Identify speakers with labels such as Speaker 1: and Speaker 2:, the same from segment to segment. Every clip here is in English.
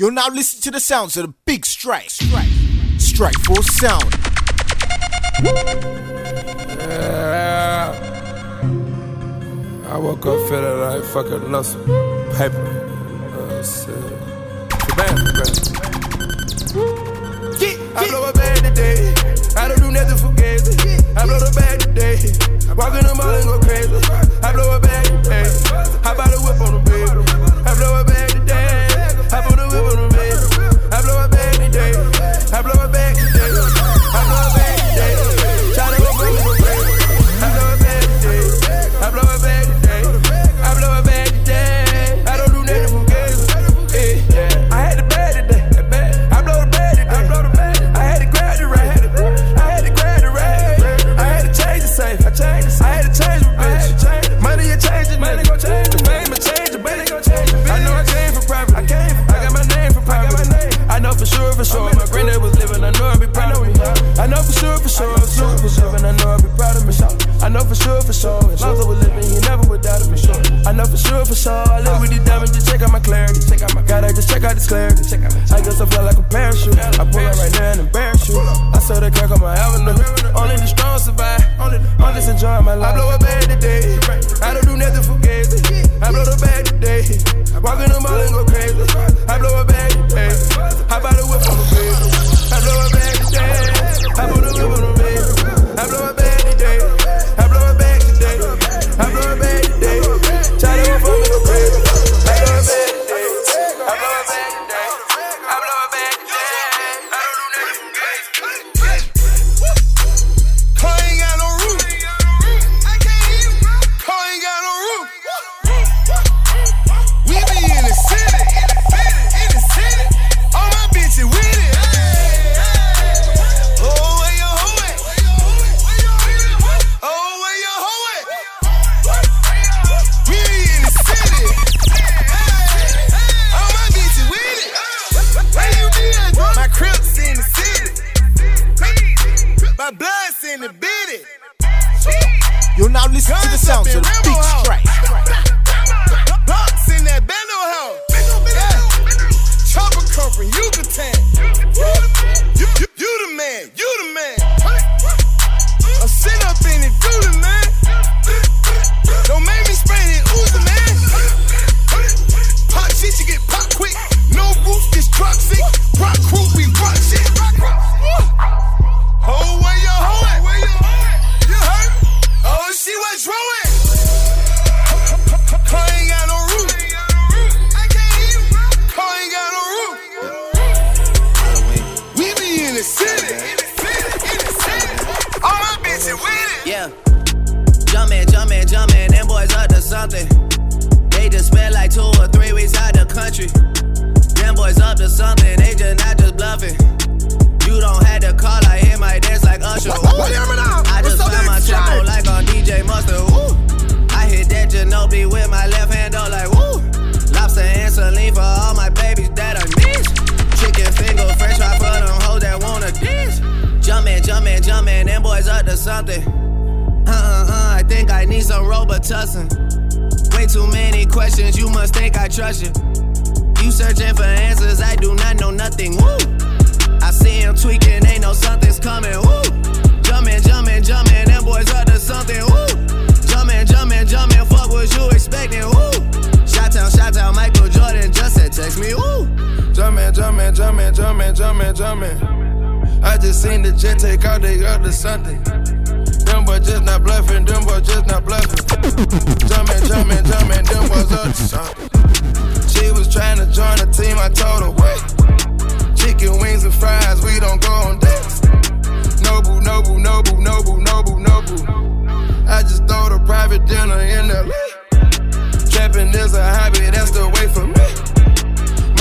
Speaker 1: You'll now listen to the sounds of the big strike. Strike, strike force sound.
Speaker 2: Yeah. I woke up feeling like fucking lost paper. Uh, shit. Bam, I blow a bag today. I don't do nothing for gazy. I blow the bag today. Walk in the mall and go crazy. I blow a bag today. I buy the whip on the baby. I blow a bag know for sure, for sure. I live with these diamonds. Just check out my clarity. Check out my. Gotta just check out this clarity. Check out my. I guess I feel like a parachute. I pull up right now and embarrass you. I saw that crack on my avenue. Only the strong survive. I'm just enjoying my life. I blow a bag today. I don't do nothing for gazy. I blow the bag today. Walk in the mall and go crazy. I blow a bag today. I buy the whip on the baby. I blow a bag today. I put the whip on the to.
Speaker 3: Uh uh uh, I think I need some Robitussin. Way too many questions, you must think I trust you. You searching for answers, I do not know nothing. Woo! I see him tweaking, ain't no something's coming. Woo! Jumpin', jumpin', jumpin', them boys up to something. Woo! Jumpin', jumpin', jumpin', fuck what you expecting. Woo! Shot town, shot town, Michael Jordan just said text me. Woo!
Speaker 2: Jumpin', jumpin', jumpin', jumpin', jumpin', jumpin'. I just seen the jet take out they up to something. Them boys just not bluffing, them boys just not bluffing. Jumpin', jumpin', jumpin', them boys up to something. She was trying to join the team, I told her wait. Chicken wings and fries, we don't go on dates. Noble, noble, noble, noble, noble, noble. I just throw the private dinner in LA. Trapping is a hobby, that's the way for me.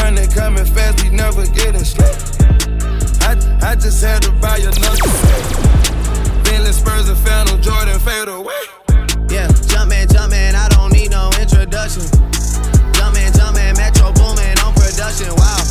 Speaker 2: Money coming fast, we never getting slow. I, I just had to buy another set. Bentley Spurs and Phantom Jordan fade away.
Speaker 3: Yeah, jumpin', jumpin', I don't need no introduction. Jumpin', jumpin', Metro Boomin on production. Wow,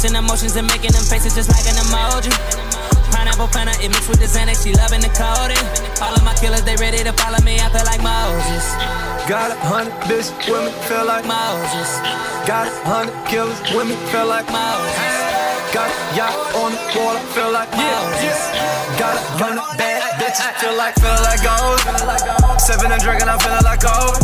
Speaker 4: switching emotions and making them faces just like an emoji. Pineapple planner, it mixed with the Xanax, she loving the coding. All of my killers, they ready to follow me, I feel like Moses.
Speaker 5: Got a hundred bitch women, feel like
Speaker 4: Moses.
Speaker 5: Got a hundred killers, women, feel like
Speaker 4: Moses.
Speaker 5: Got yacht on the water, feel like
Speaker 4: Moses.
Speaker 5: Got a hundred bad bitches, feel like, feel like gold. Sipping and drinking, I'm feeling like gold.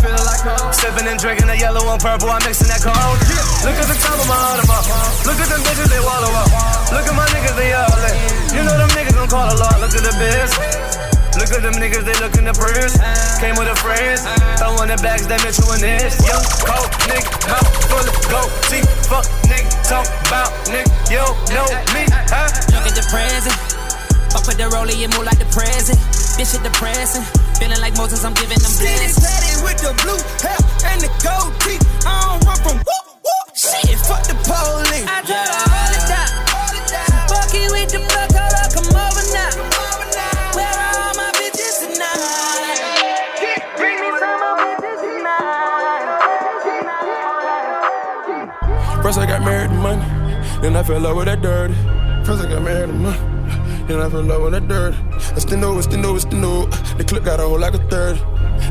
Speaker 5: Sipping and drinking the yellow and purple, I'm mixing that cold. Look at the top of my Audemars. Look at them bitches, they wallow up. Look at my niggas, they all. You know them niggas gon' call a lot. Look at the biz. Look at them niggas, they lookin' the purse. Came with a friends. Throwing the bags, bitch you in this. Young, cold, nigga, mouth full of gold. See, fuck, nigga, talk about, nigga, you know me, huh?
Speaker 4: Look at the present. Fuck with the rollie, it move like the present. This shit depressing. Feeling like Moses, I'm giving them blessings.
Speaker 6: with the blue hair and the
Speaker 2: fell in love with that dirty. First I got married to money, then I fell in love with that dirty. It's the no, it's the no, it's the no. The clip got a hole like a third.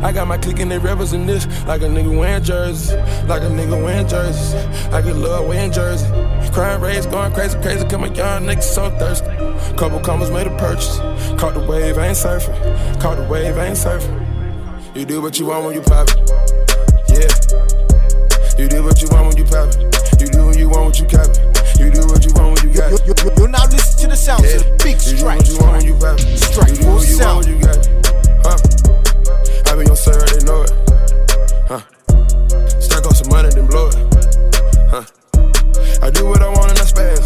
Speaker 2: I got my clique and they in this, like a nigga wearing jerseys, like a nigga wearing jerseys. I get love wearing jerseys. Crime rates going crazy, crazy. Come on, young niggas so thirsty. Couple commas made a purchase. Caught the wave, I ain't surfing. Caught the wave, I ain't surfing. You do what you want when you pop it. Yeah. You do what you want when you pop it. You do what you want when you cap it. You do what you want when you got it.
Speaker 7: you, you, you now listen to the sounds
Speaker 2: Yeah.
Speaker 7: of the big strike.
Speaker 2: You do what you want when you.
Speaker 7: Strike
Speaker 2: You do what you want
Speaker 7: sound.
Speaker 2: when you got it. Huh? I be your sir, they know it. Huh? Stack up some money, then blow it. Huh? I do what I want and I spaz.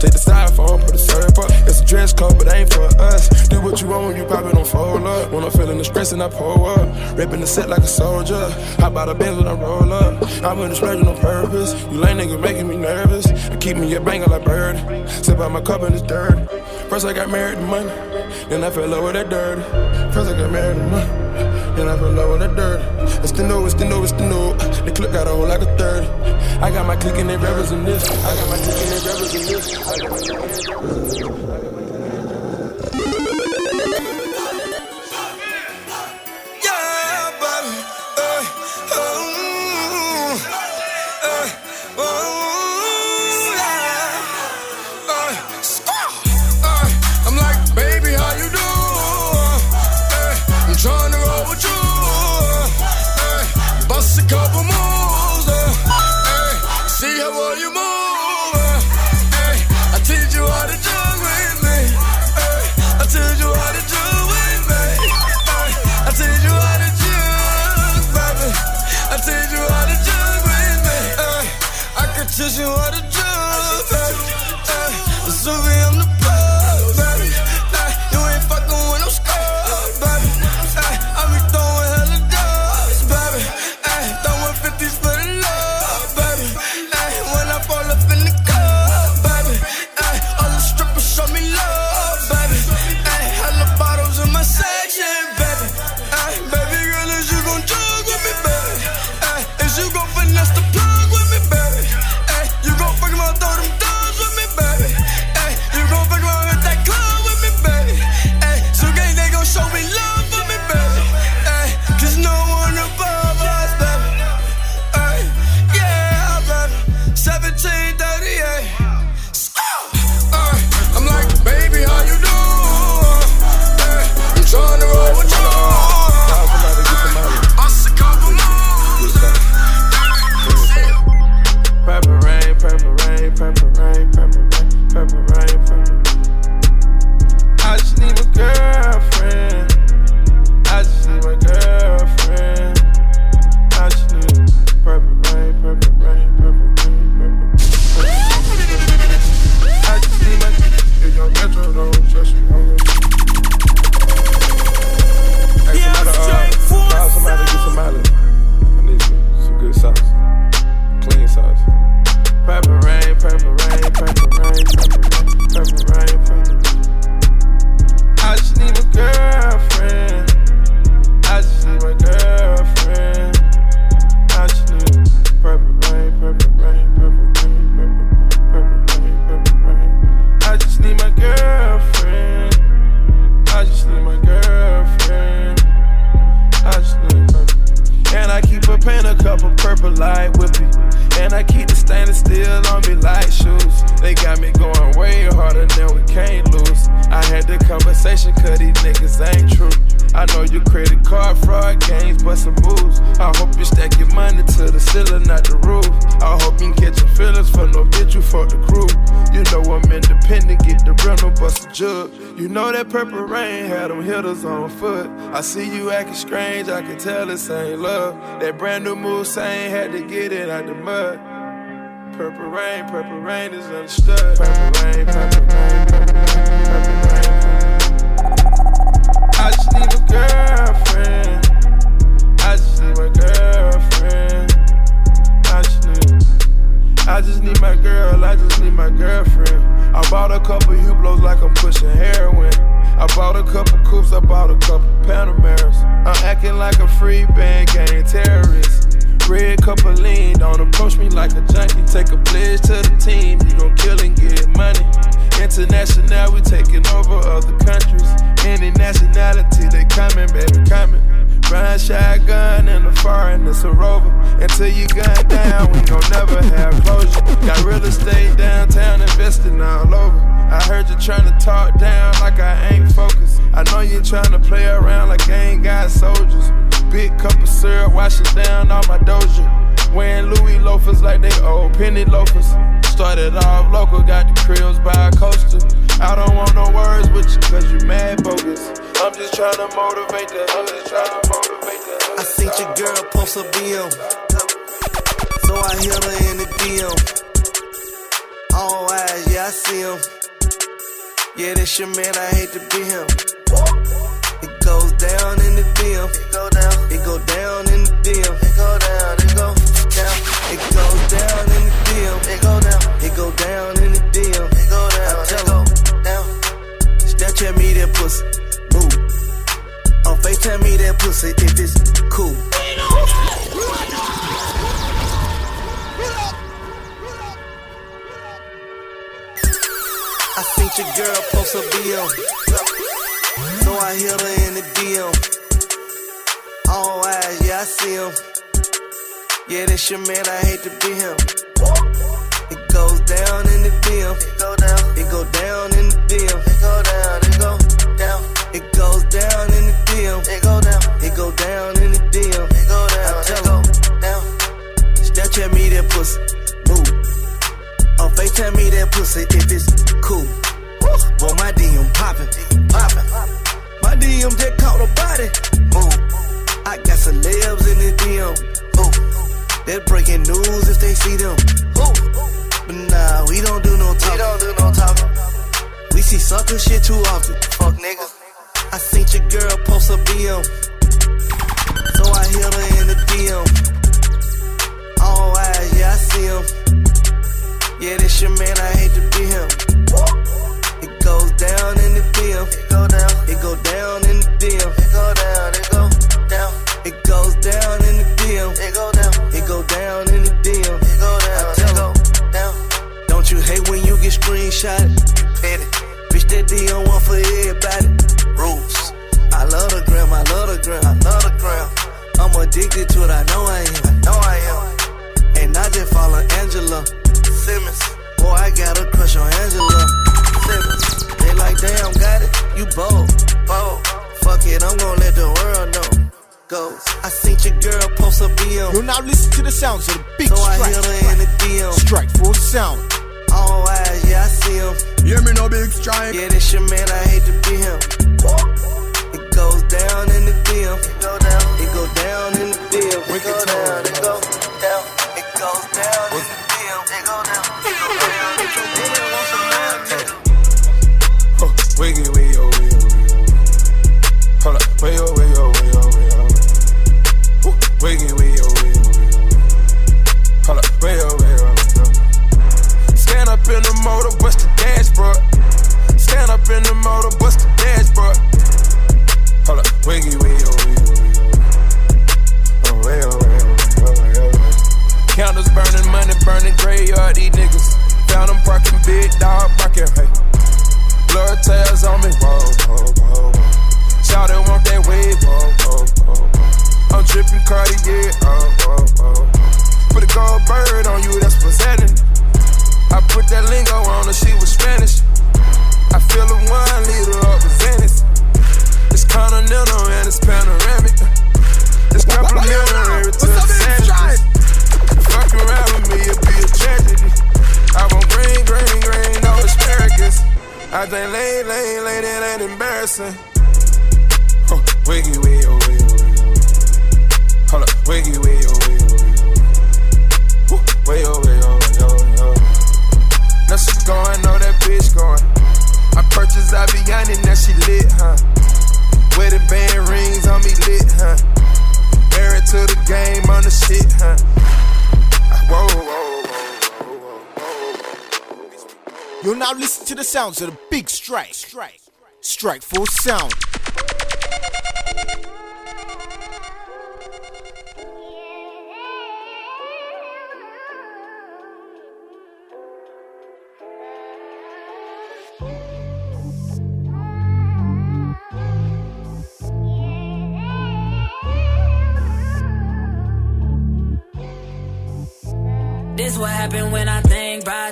Speaker 2: Take the styrofoam, put the syrup up. It's a dress code, but ain't for us. Do what you want when you it on fold up. When I'm feeling the stress and I pull up. Ripping the set like a soldier. How about a Benz when I roll up? I'm in the splurging on purpose. You lame niggas making me nervous. And keep me a banger like bird. Sip out my cup and it's dirty. First I got married to money. Then I fell in love with that dirty. First I got married to money. Then I fell in love with that dirty. It's the no, it's the no, it's the no. The clip got a hole like a 30. I got my clique and they in this. I got my clique and they in this. I got my this.
Speaker 6: I can teach
Speaker 2: had to get it out the mud. Purple rain, purple rain is understood. Big cup of syrup washing down all my doja. Wearing Louis loafers like they old penny loafers. Started off local, got the cribs by a coaster. I don't want no words with you, cause you mad bogus. I'm just trying to motivate the I'm trying to motivate the
Speaker 6: I seen your girl post a BM. So I hit her in the DM. All eyes, yeah, I see him. Yeah, this your man, I hate to be him. It goes down in the DM. It go down. In the DM. It go down. It go down. It goes down in the DM. It go down. It go down in the DM. It go down. I tell it go down. Snapchat me that pussy. Move. On oh, FaceTime me that pussy if it's cool. I seen your girl post a BM. So I hit her in the DM. I see him. Yeah, this your man, I hate to be him. It goes down in the DM. It go down. It go down in the DM. It go down. It go down. It goes down in the DM. It go down. It go down in the DM. It go down. I tell it go down. Snapchat me that pussy. Move. Oh, On FaceTime me that pussy if it's cool. Boy, my DM poppin', poppin'. My DM just caught a body. Move. I got celebs in the DM. Ooh. They're breaking news if they see them. Ooh. But nah, we don't do no talking. We don't do no talking. We see sucker shit too often. Fuck niggas. I seen your girl post a BM. So I hit her in the DM. All oh, eyes, yeah, I see him. Yeah, this your man, I hate to be him. It goes down in the DM. It go down. It go down in the DM. It go down. It go down. It go down. It go down in the DM. It go down. I tell go down. Don't you hate when you get screenshotted? Petty. Bitch, that DM one for everybody. Rules. I love the gram. I love the gram. I love the gram. I'm addicted to it. I know I am. I know I am. And I just follow Angela Simmons. Boy, I got a crush on Angela Simmons. They like, damn, got it. You bold. Bold. Fuck it, I'm gonna let the world know. Goes. I seen your girl post a BM.
Speaker 7: You'll now listen to the sounds of the big
Speaker 6: So I
Speaker 7: strike.
Speaker 6: hit her in the DM.
Speaker 7: Strike full sound.
Speaker 6: All eyes, yeah, I see him.
Speaker 8: Hear me no big strike.
Speaker 6: Yeah, this your man, I hate to be him. It goes down in the DM. It go down. It go down in the DM. It go down. It go down. It goes down in the DM. It go down. It go down. It go down. Want some more, nigga?
Speaker 2: Huh, Wiggy, wiggy, oh, wiggy, oh, wiggy, oh. Hold up, wiggy, oh, wiggy, wiggy, Wiggy, wiggy, oh, wiggy, oh, wiggy, oh. Hold up, wiggy, oh, wiggy, oh, wiggy, oh. Stand up in the motor, bust the dashboard. Stand up in the motor, bust the dashboard. Hold up, wiggy, wiggy, oh, wiggy, oh, wiggy, oh. Oh, wiggy, oh, wiggy, oh, wiggy, oh, wiggy. Counters burning, money burning, graveyard, these niggas. Found them parking, big dog barking, hey. Blood tails on me, whoa, whoa, whoa, whoa. Shout it, want that wave, whoa, whoa, whoa. I'm tripping Cartier, oh, whoa, whoa. put a gold bird on you, that's presenting. I put that lingo on her, she was Spanish. I feel a one liter of Venice. It's continental and it's panoramic. It's complimentary to the sandwiches. Fucking around with me, it'd be a tragedy. I want green, green, green, no asparagus. I think lane, lane, lane, it ain't embarrassing. Huh, wiggy, wiggy, oh, wiggy, wiggy, Hold up, wiggy, wiggy, wiggy, wiggy. Now going, know that bitch going. I purchased Aviani, now she lit, huh? Wedding band rings on me lit, huh? Married to the game on the shit, huh? Whoa, whoa.
Speaker 7: You'll now listen to the sounds of the big strike. Strike. Strike Force Sound.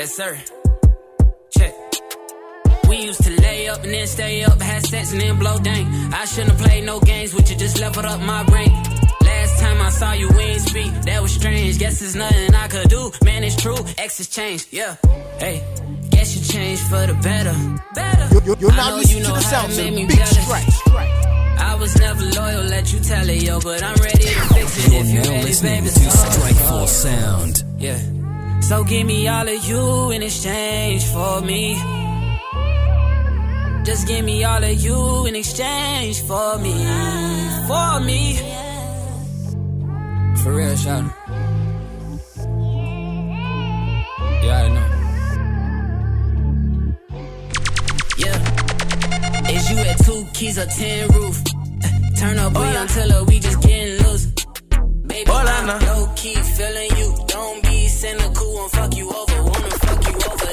Speaker 9: Yes, sir. Check. We used to lay up and then stay up, had sex and then blow dang. I shouldn't have played no games with you, just leveled up my brain. Last time I saw you, we ain't speak. That was strange. Guess there's nothing I could do. Man, it's true. X has changed. Yeah. Hey. Guess you changed for the better. Better.
Speaker 7: You're, you're
Speaker 9: I know
Speaker 7: listening
Speaker 9: you
Speaker 7: to
Speaker 9: know
Speaker 7: the
Speaker 9: how
Speaker 7: sounds
Speaker 9: it
Speaker 7: of
Speaker 9: made me
Speaker 7: big
Speaker 9: jealous.
Speaker 7: strike.
Speaker 9: I was never loyal, let you tell it, yo. But I'm ready to fix it
Speaker 10: You're
Speaker 9: if you
Speaker 10: now
Speaker 9: ready,
Speaker 10: listening
Speaker 9: baby.
Speaker 10: to Strike Force Sound.
Speaker 9: Yeah. So give me all of you in exchange for me. Just give me all of you in exchange for me. For me. For real, shout You already know. Yeah. Is you at two keys or ten roof? Turn up we until we just getting loose. Baby, I'm low key feeling you. Don't be cynical fuck you over. Wanna fuck you over.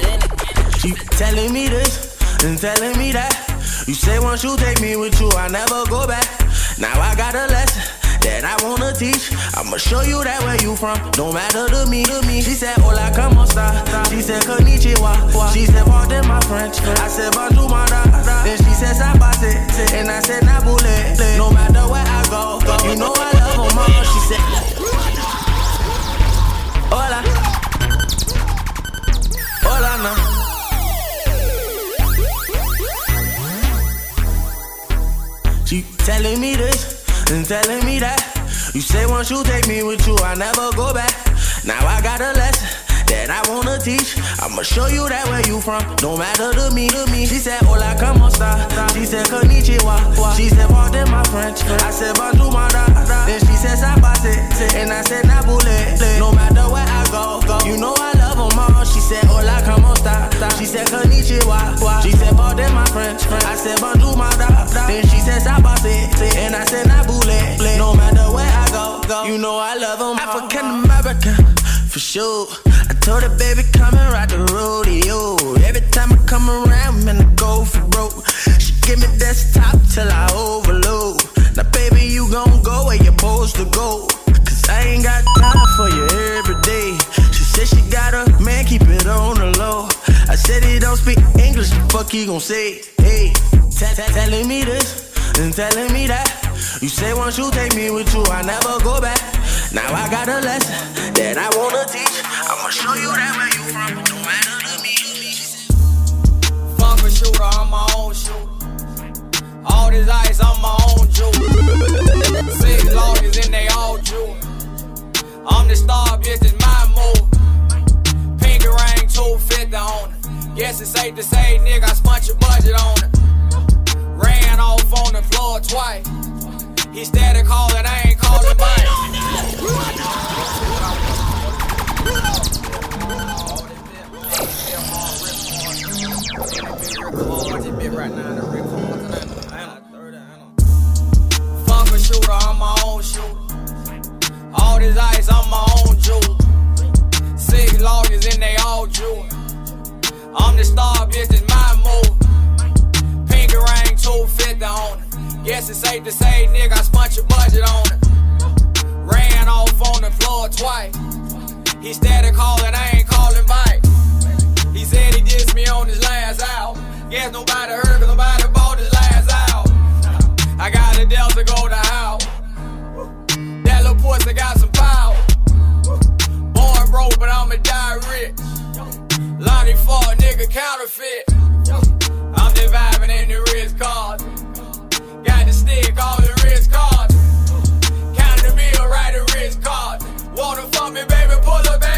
Speaker 6: She telling me this and telling me that. You say once you take me with you, I never go back. Now I got a lesson that I wanna teach. I'ma show you that where you from. Don't matter to me, to me. She said, Hola, on, esta? She said, Konnichiwa. She said, Pardon my French. I said, Bonjour, my da. Then she said, Sabase. And I said, Nabule. No matter where I go, you know I love her, mama. She said, Hola, now. She telling me this and telling me that. You say once you take me with you, I never go back. Now I got a lesson that I wanna teach. I'ma show you that where you from. Don't matter to me, to me. She said, Hola, como esta? She said, Konnichiwa. She said, Pardon my French. I said, Bonjour, my. Then she said, Sabase. And I said, Nabule. No matter where I go, go. You know I her, mama. She said, Hola, como esta? She said, Konnichiwa. She said, Pardon my French. I said, Bonjour, my da. Then she said, Sabase. And I said, Nabule. No matter where I go, go. You know I love them. African American, for sure. I told her, baby, come and ride the rodeo. Every time I come around, man, I go for broke. She give me desktop till I overload. Now, baby, you gon' go where you're supposed to go. Cause I ain't got time for you every day. Said she got a man, keep it on the low. I said he don't speak English, fuck he gon' say? Hey, telling me this and telling me that. You say once you take me with you, I never go back. Now I got a lesson that I wanna teach. I'ma show you that where you from. No matter to me.
Speaker 11: Father shooter, I'm my own shooter. All this ice, I'm my own jeweler. Six lawyers and they all jewel. I'm the star, bitch, it's my move. Pinky 250 on it. Guess it's safe to say, nigga, I spent your budget on it. Ran off on the floor twice. He steady calling, I ain't calling Fuck a shooter, I'm my own shooter. All this ice, I'm my own jeweler. Six lawyers and they all jeweler. I'm the star, bitch, it's my move. Pinky ring, 250 on it. Guess it's safe to say, nigga, I spent your budget on it. Ran off on the floor twice. He steady calling, I ain't calling back. He said he dissed me on his last album. Guess nobody heard, cause nobody bought his last album. I got a Delta go to house. That little pussy got some broke, but I'ma die rich. Lonnie Ford, nigga counterfeit. I'm just vibing in the Ritz cars. Got the stick, all the Ritz cars. Count the meal, right the Ritz cars. Wanna fuck me, baby, pull up at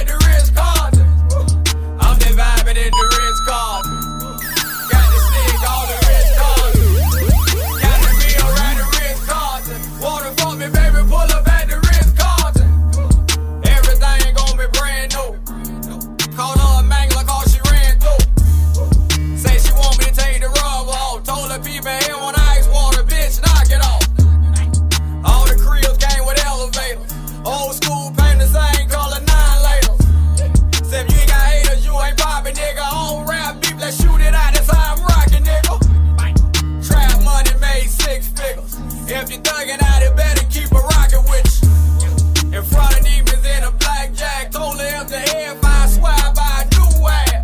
Speaker 11: If you thuggin' out, it better keep a rockin' with you. In front of demons in a blackjack, told her if the head fire, swear by buy a new ass.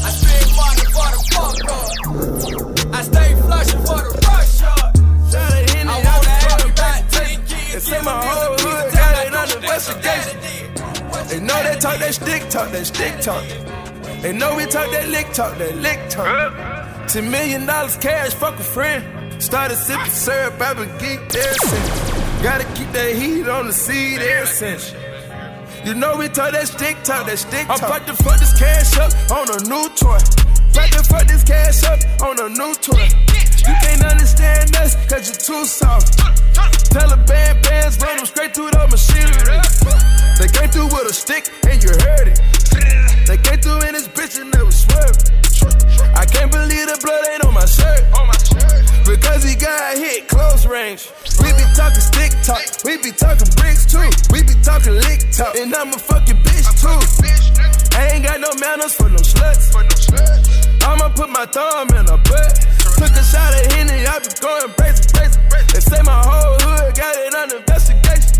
Speaker 11: I spend money for the fuck up. I stay flushin' for the rush up. I wanna have you back, take kids.
Speaker 2: They say my whole hood got it under investigation. They know they talk that stick talk, that stick talk. They know we talk that lick talk, that lick talk. Ten million dollars cash, fuck a friend. Started sipping syrup, I been geek ever since. Gotta keep that heat on the seat ever since. You know we talk that stick talk, that stick talk. I'm about to fuck this cash up on a new toy. About to fuck this cash up on a new toy. You can't understand us, cause you're too soft. Taliban bands run them straight through the machinery. They came through with a stick and you heard it. They came through in this bitch and they was swerving. I can't believe the blood ain't on my shirt. Because he got hit close range. We be talking stick talk, we be talking bricks too. We be talking lick talk, and I'm a fucking bitch too. I ain't got no manners for no sluts. I'ma put my thumb in her butt. Took a shot at Henny, I be going crazy, crazy. They say my whole hood got it under investigation.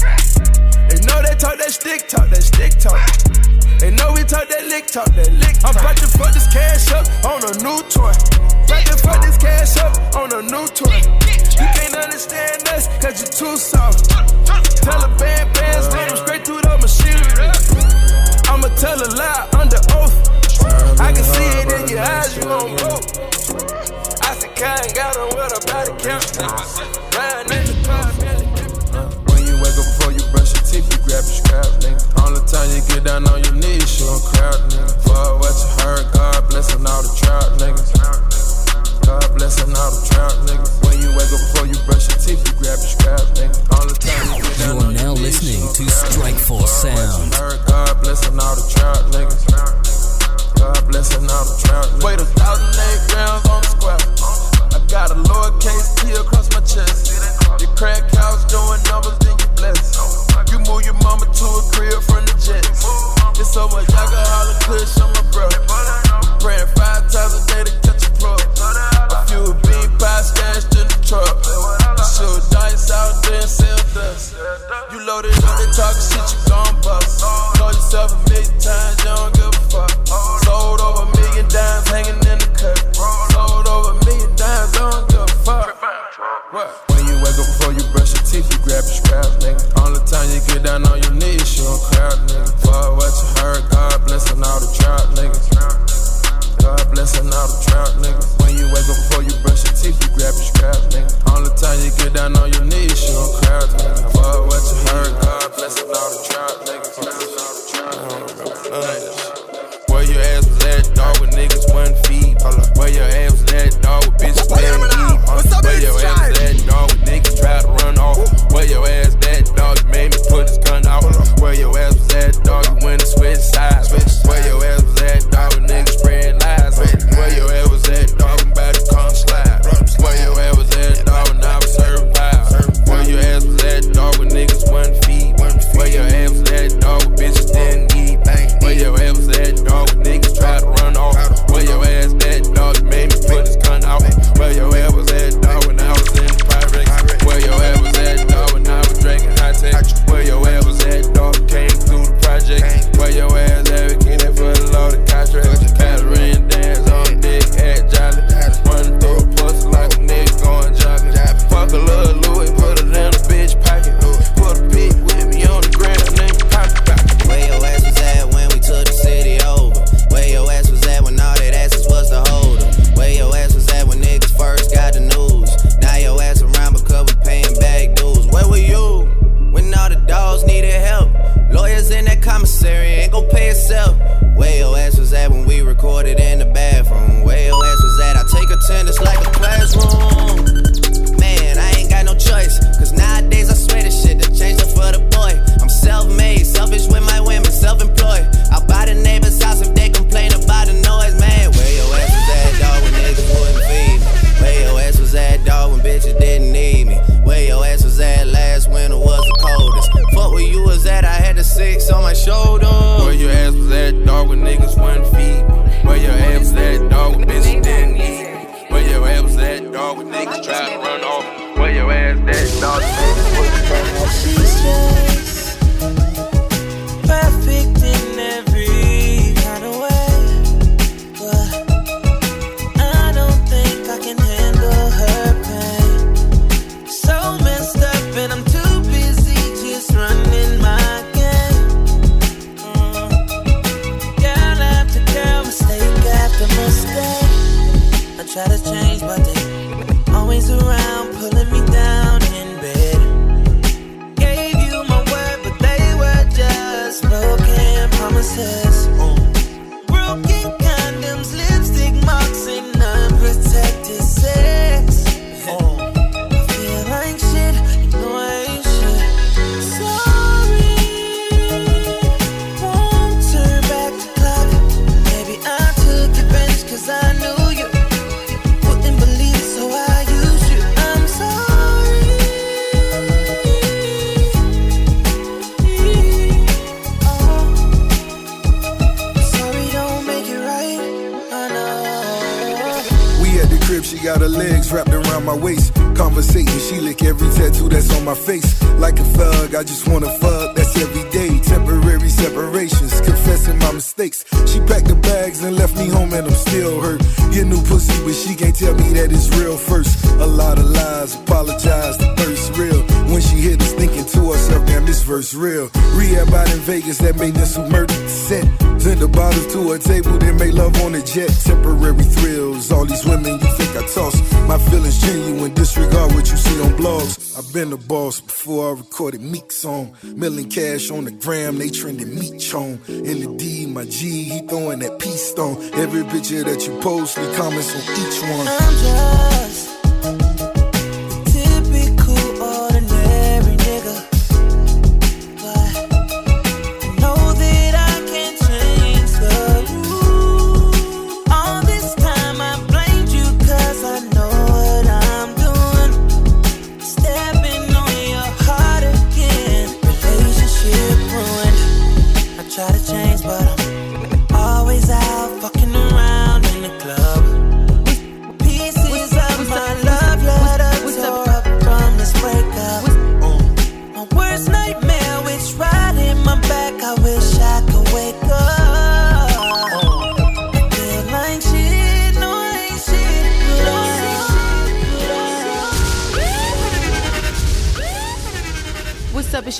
Speaker 2: They know they talk that stick talk, that stick talk. They know we talk that lick talk, that lick. I'm about to fuck this cash up on a new toy. About to fuck this cash up on a new toy. You can't understand us, cause you're too soft. Tell Taliban bands run them straight through the machinery. I'ma tell a lie under oath. I can see it in your eyes, you gon' broke. I said, kind got on with a body count. Riding in the car,
Speaker 12: grab your scrap, nigga. Only time you get down on your knees, you a crowd, nigga. Fuck what you heard, God blessing all the trout, niggas. God blessing all the trout, niggas. When you wake up before you brush your teeth, you grab your scrap, nigga. Only time you get down
Speaker 10: You are now listening to Strikeforce Sound.
Speaker 12: heard, God blessing all the trout, niggas. God blessing all the trout, niggas. Wait a thousand eight grams on the square. Got a lowercase T across my chest. Your crack house doing numbers, then you blessed. You move your mama to a crib from the jets. It's so much alcohol and kush
Speaker 13: on my bro. Praying five times a day to catch a plug. A few bean pies stashed in the truck. You shoot dice out there and sell dust. You loaded up and talking shit, you gon' bust. Call yourself a million times, you don't give a fuck. Sold over a million dimes hanging What? When you wake up before you brush your teeth, you grab your scraps, nigga. All the time you get down on your knees, you don't crowd, nigga. Fuck what you
Speaker 1: heard, God blessing all the drought, nigga. God blessing all the drought, nigga. When you wake up before you brush your teeth, you grab your scraps, nigga. All the time you get down on your knees, you don't crowd, nigga. Fuck what you heard, God blessing all the drought, nigga. Where your ass was at, dog, with niggas one feet. Where your ass was at, dog, with bitches playing What's up, man? Apologize, the thirst real. When she hit us, thinking to herself, damn, this verse real. Rehab out in Vegas, that made this who murdered the set. Send the bottles to a table, then make love on a jet. Temporary thrills, all these women you think I toss. My feelings genuine, disregard what you see on blogs. I've been the boss before I recorded Meek song. Million cash on the gram, they trending meat chone. In the D, my G, he throwing that peace stone. Every picture that you post, he comments on each one.
Speaker 13: I'm just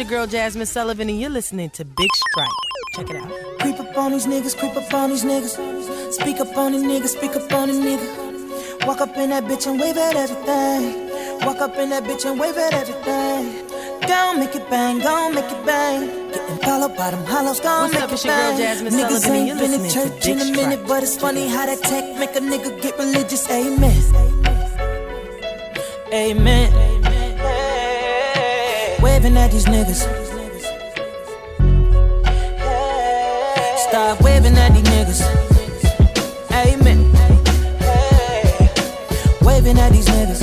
Speaker 14: girl Jazmine Sullivan, and you're listening to Big Strike. Check it out.
Speaker 13: Creep up on these niggas, creep up on these niggas. Speak up on these niggas, speak up on these niggas. Walk up in that bitch and wave at everything. Walk up in that bitch and wave at everything. Gon' make it bang, gon' make it bang. Getting followed by them hollows, gon'
Speaker 14: What's
Speaker 13: make
Speaker 14: up?
Speaker 13: it
Speaker 14: your girl
Speaker 13: bang.
Speaker 14: Jazmine
Speaker 13: Niggas
Speaker 14: Sullivan,
Speaker 13: ain't been in church in a minute, but it's funny how that tech make a nigga get religious. Amen. Amen. Waving at these niggas. Stop waving at these niggas. Amen. Waving at these niggas.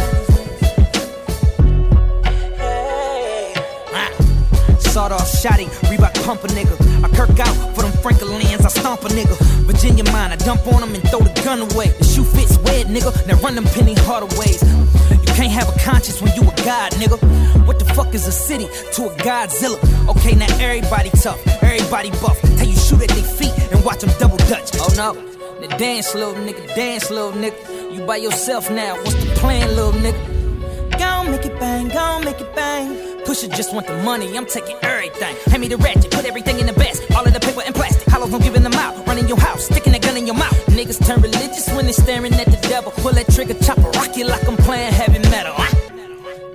Speaker 15: Sawed off shotty, Reebok pump a nigga. I kirk out for them Franklin's, I stomp a nigga. Virginia mine, I dump on him and throw the gun away. The shoe fits wet, nigga. Now run them penny harder ways. You can't have a conscience when you a god, nigga. What the fuck is a city to a Godzilla? Okay, now everybody tough, everybody buff. Tell you shoot at their feet and watch them double dutch. Oh no, now dance, little nigga, dance, little nigga. You by yourself now, what's the plan, little nigga?
Speaker 13: Gon' make it bang, gon' make it bang.
Speaker 15: Pusher just want the money, I'm taking everything. Hand me the ratchet, put everything in the basket. All of the paper and plastic. Hollows, I'm giving them out. Running your house, sticking that gun in your mouth. Niggas turn religious when they staring at the devil. Pull that trigger, chop a rocket like I'm playing heavy metal. Ah.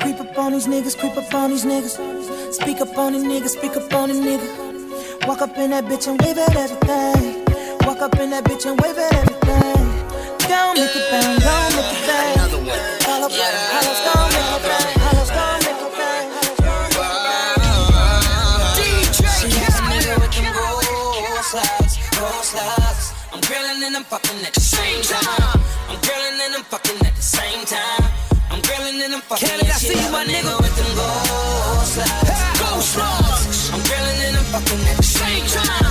Speaker 13: Creep up on these niggas, creep up on these niggas. Speak up on these niggas, speak up on these niggas. Walk up in that bitch and wave at everything. Walk up in that bitch and wave at everything. Gon' make it bang, gon' make it bang. All up, hollows,
Speaker 15: I'm fucking at the same time. I'm grilling and I'm fucking at the same time. I'm grilling and I'm fucking. Canada, I see you, my nigga. with them gold slides, gold slides. I'm grilling and I'm fucking at the same time.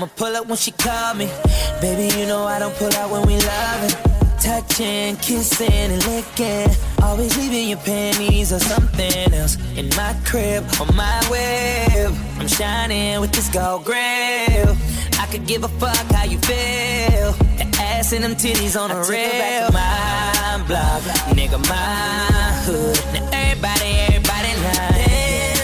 Speaker 15: I'ma pull up when she call me.
Speaker 13: Baby, you know I don't pull out when we loving. Touching, kissing, and licking. Always leaving your panties or something else. In my crib, on my web.
Speaker 15: I'm shining with this gold grill. I
Speaker 16: could give a fuck how you feel. The ass and them titties on the rail. My block, nigga, my hood. Now everybody, everybody lying.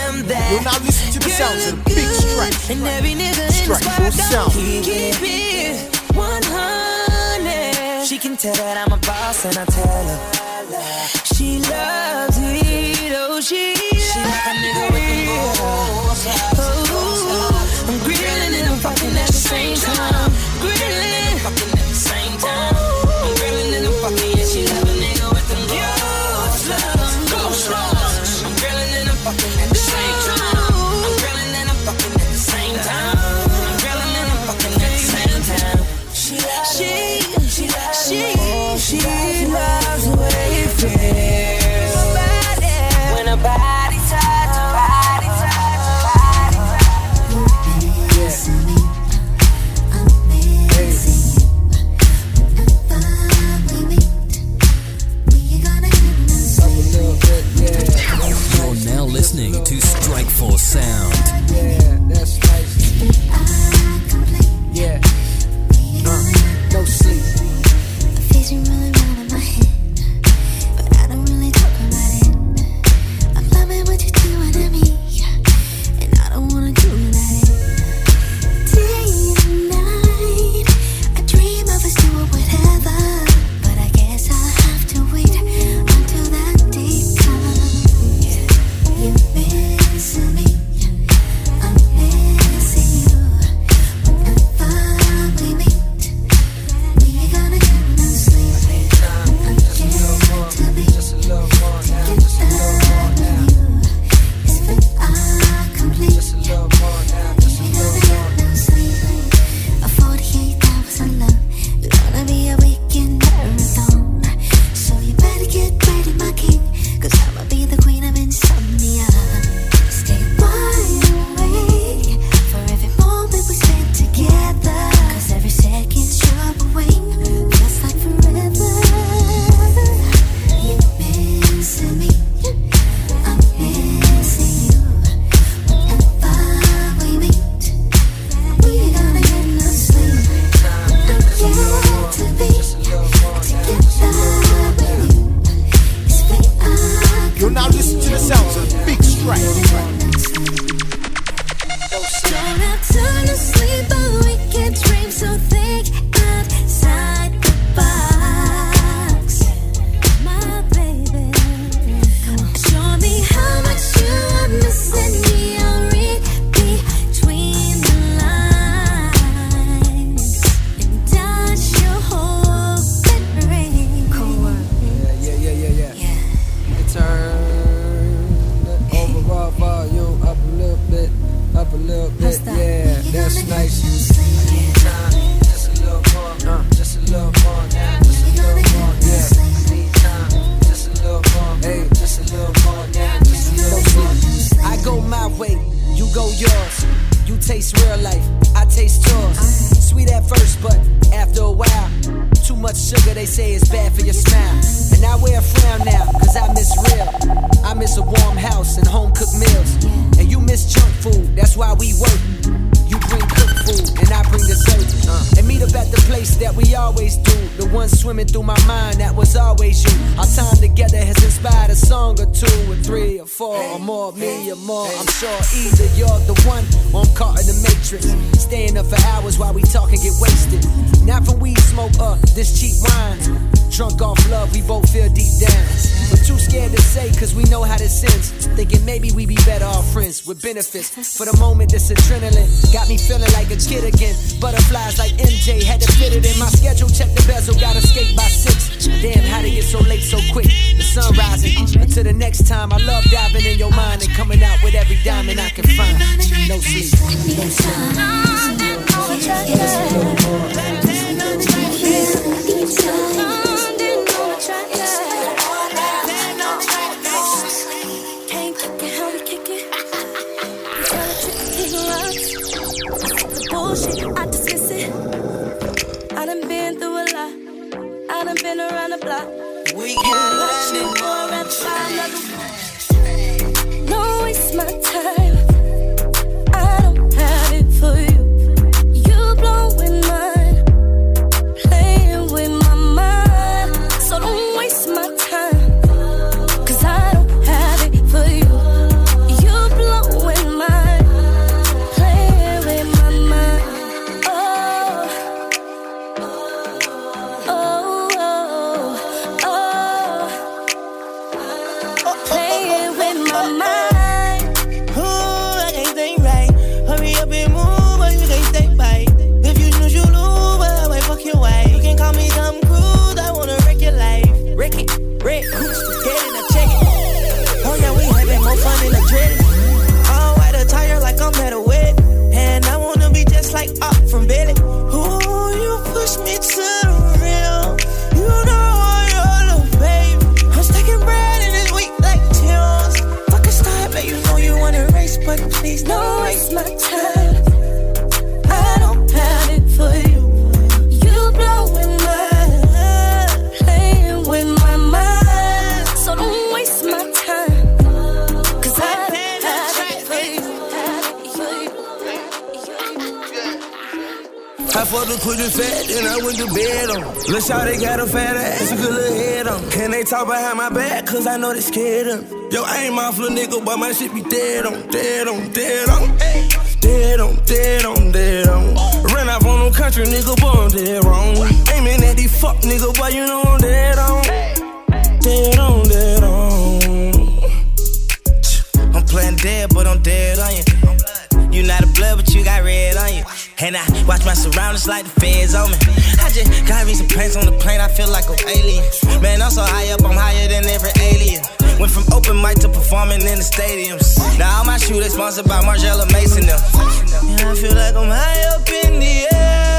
Speaker 7: You're not listening to the sounds of the beat. Strike.
Speaker 16: And every nigga
Speaker 7: Strike.
Speaker 16: in
Speaker 7: the
Speaker 16: squad
Speaker 7: keep,
Speaker 16: keep it 100. She can tell that I'm a boss and I tell her. She loves it, oh she, she loves like a nigga with. Oh, I'm grilling and I'm fucking at the same time.
Speaker 6: Then I went to bed on. Lil' Shawty got a fat ass, a good little head on. Can they talk behind my back? Cause I know they scared of. Yo, I ain't my little nigga, but my shit be dead on, dead on, dead on. Dead on, dead on, dead on. Ran off on no country nigga, boy, I'm dead wrong. Aiming at these fuck nigga, boy, you know I'm dead on. Dead on, dead on.
Speaker 17: I'm playing dead, but I'm dead on you. You not a blood, but you got red on you. And I watch my surroundings like the feds on me. I just got me some pants on the plane, I feel like an alien. Man, I'm so high up, I'm higher than every alien. Went from open mic to performing in the stadiums. Now all my shooters sponsored by Margiela Mason. Them. And I feel like I'm high up in the air.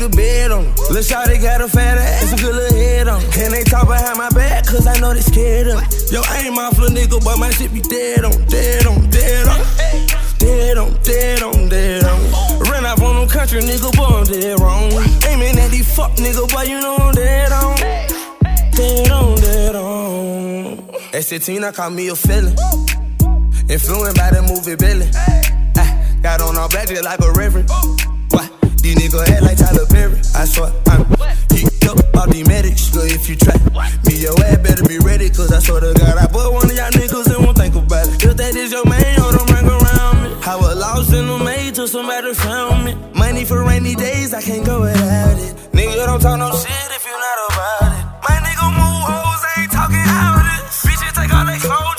Speaker 6: To bed on. Lil' Shawty got a fat ass, a good little head on. And they talk behind my back, cause I know they scared of me. Yo, I ain't my little nigga, but my shit be dead on, dead on, dead on. Dead on, dead on, dead on. Ran off on no country nigga, boy, I'm dead wrong. Aiming at these fuck nigga, boy, you know I'm dead on. Dead on, dead on. At 16, I call me a felon. Influenced by the movie Billy. I got on all black just like a reverend. These niggas act like Tyler Perry. I swear I'm geeked up about these medics. Good if you try. Me, your ass better be ready. Cause I swear to God, I put one of y'all niggas and won't think about it. If that is your man, yo, don't ring around me. I was lost in the maze till somebody found me. Money for rainy days, I can't go without it. Nigga, don't talk no shit if you not about it. My nigga move hoes, ain't talking out it. Bitches take all their clothes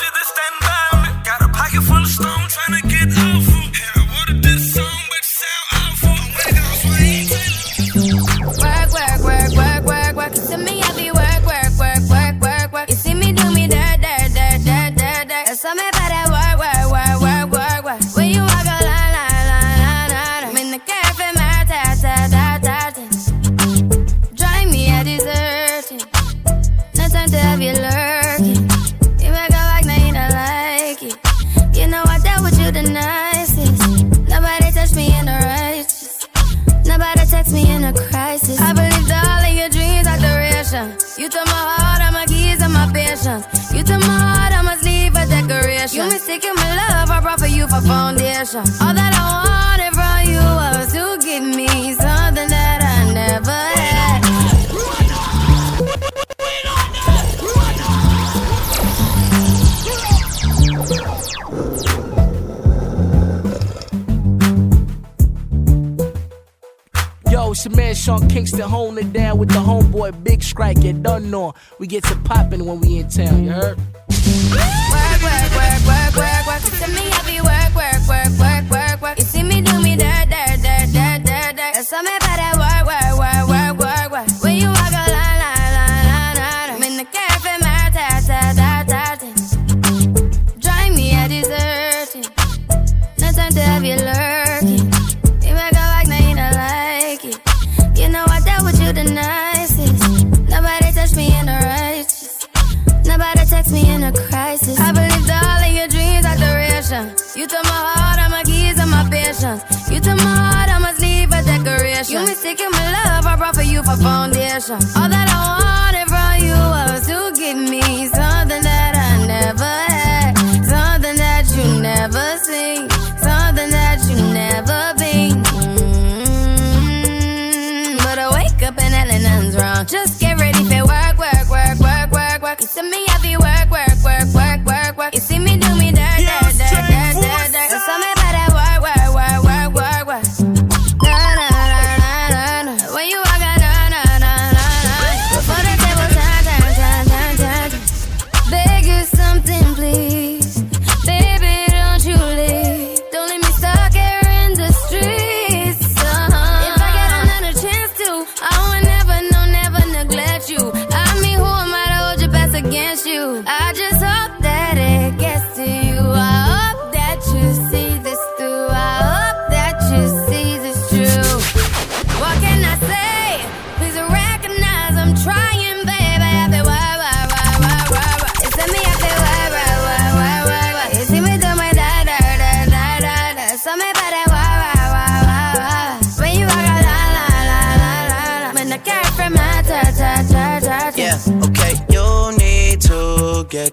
Speaker 18: foundation. All that I wanted from you was to give me something that I never had.
Speaker 19: Yo, it's your man Sean Kingston holding it down with the homeboy Big Strike. Done know. We get to popping when we in town, you heard?
Speaker 18: Work, work, work, work, work, work. You me work, work, work, work, work, work. You see me do me dirt, dirt, You my love, I brought for you for foundation. All that I wanted from you was to give me something that I never had, something that you never seen, something that you never been. Mm, But I wake up and nothing's wrong. Just get ready for work, work, work, work, work, work. You see me happy, work, work, work, work, work, work. You see me do me dirt,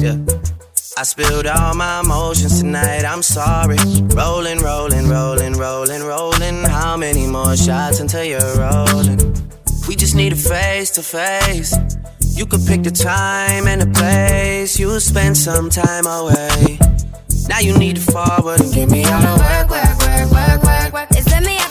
Speaker 3: yeah. I spilled all my emotions tonight, I'm sorry. Rolling, rolling, rolling, rolling, rolling. How many more shots until you're rolling? We just need a face to face. You could pick the time and the place. You'll spend some time away. Now you need to forward and give me all the work, work, work, work, work, work.
Speaker 9: It's me up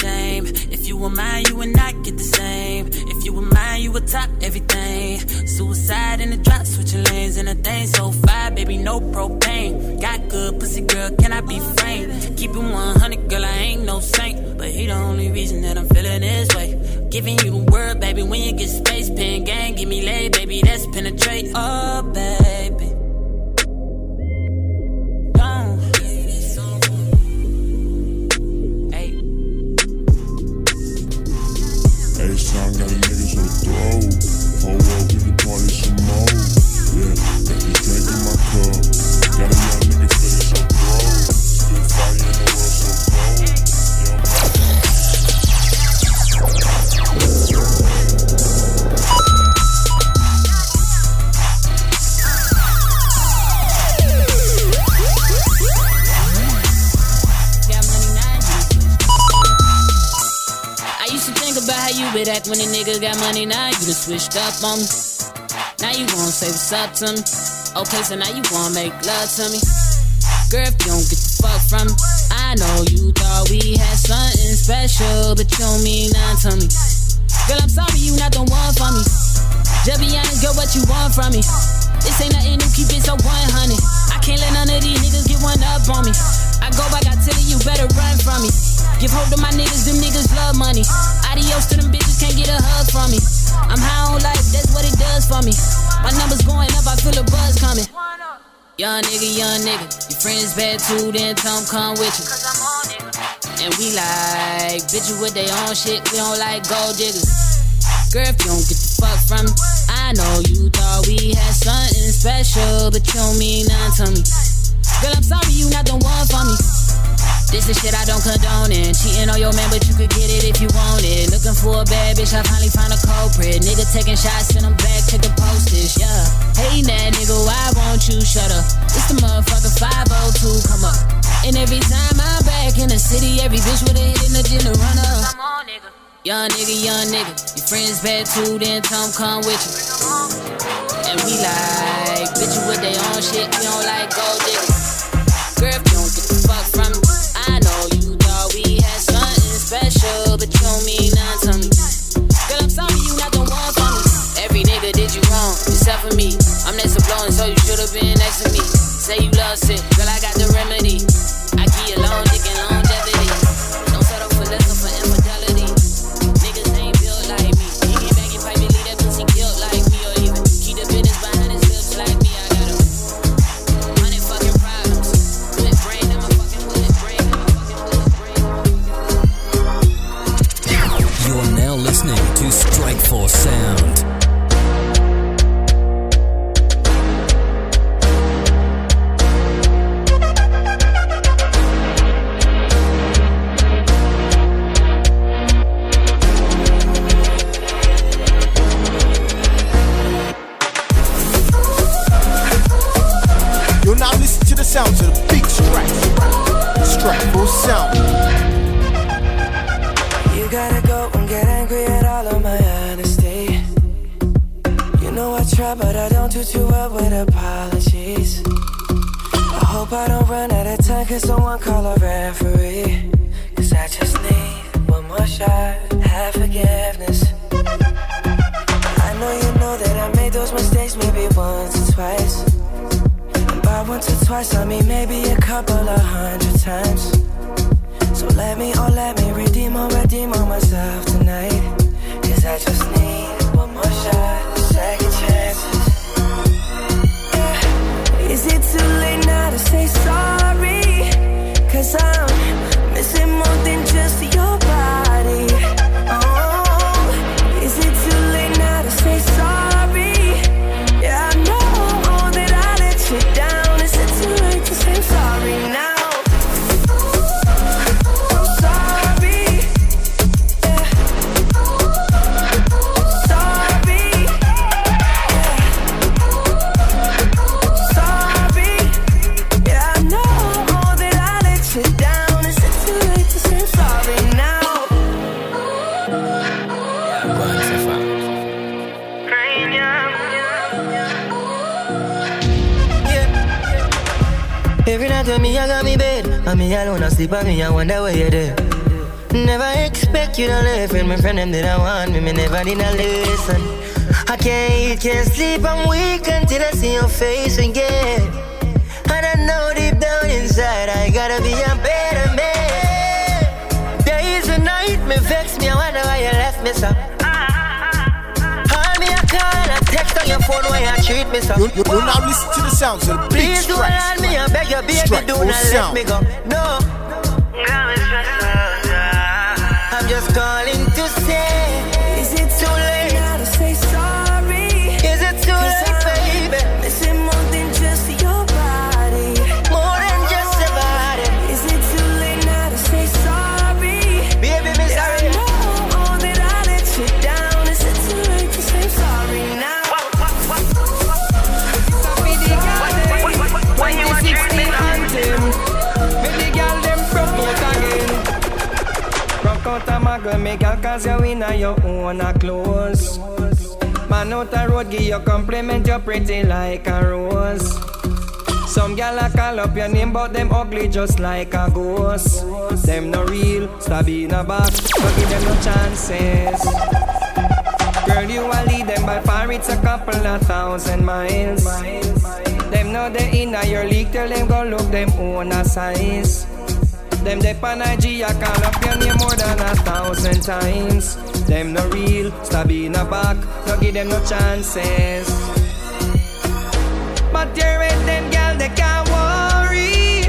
Speaker 20: shame. If you were mine, you would not get the same. If you were mine, you would top everything. Suicide in the drop, switching lanes in a thing. So fire, baby, no propane. Got good pussy, girl, can I be framed? Keep it 100, girl, I ain't no saint. But he the only reason that I'm feeling this way. Giving you the word, baby, when you get space, pen gang, give me lay, baby, that's penetrate. Oh, baby.
Speaker 9: Switched up on me. Now you wanna say what's up to me. Oh, okay, so now you wanna make love to me. Girl, if you don't get the fuck from me, I know you thought we had something special, but you don't mean nothing to me. Girl, I'm sorry you not the one for me. Just be honest, girl, what you want from me? This ain't nothing new, keep it so 100. I can't let none of these niggas get one up on me. I go back, I tell you, you better run from me. Give hope to my niggas, them niggas love money. Adios to them bitches, can't get a hug from me. I'm high on life, that's what it does for me. My numbers going up, I feel a buzz coming. Young nigga, young nigga, your friends bad too, then Tom come with you. And we like bitches with their own shit, we don't like gold diggers. Girl, if you don't get the fuck from me, I know you thought we had something special, but you don't mean nothing to me. Girl, I'm sorry you not the one for me. This is shit I don't condone in. Cheating on your man, but you could get it if you want it. Looking for a bad bitch, I finally found a culprit. Nigga taking shots, send them back, check the postage, yeah. Hey, that nigga, why won't you shut up? It's the motherfucker 502, come up. And every time I'm back in the city, every bitch with a hit in the gym to run up. Come on, nigga. Young nigga, young nigga. Your friends bad too, then Tom come with you. And we like bitches with their own shit, we don't like gold diggers. Girl, don't mean nothing to me. Girl, I'm sorry you not the one for me. Every nigga did you wrong, except for me. I'm next to blowing, so you should've been next to me. Say you love sick, girl, I got the remedy. for
Speaker 13: sale. Cause someone call a referee. Cause I just need one more shot, have forgiveness. I know you know that I made those mistakes maybe once or twice. And by once or twice, I mean
Speaker 14: can't can't sleep, I'm weak until I see your face again. And I know deep down inside I gotta be a better man. Days and night me vex me, I wonder why you left me so. Call me a call, I text on your phone why you treat me so.
Speaker 7: You're, you're, you're now listening to the sounds of the big
Speaker 14: Please don't
Speaker 7: strikes.
Speaker 14: hold me, I beg you, baby, do not let me go. No.
Speaker 21: Cause you in your own a clothes. Man out the road give you compliment, you're pretty like a rose. Some gal a call up your name, but them ugly just like a ghost. Them no real, stab in a box, no give them no chances. Girl, you a lead them by far, it's a couple of thousand miles. Them know they in your league, tell them go look them own a size. Them dep on IG, I call up your name more than a thousand times. Them no real, stab in a back, no give them no chances. But you're with them gal, they can't worry.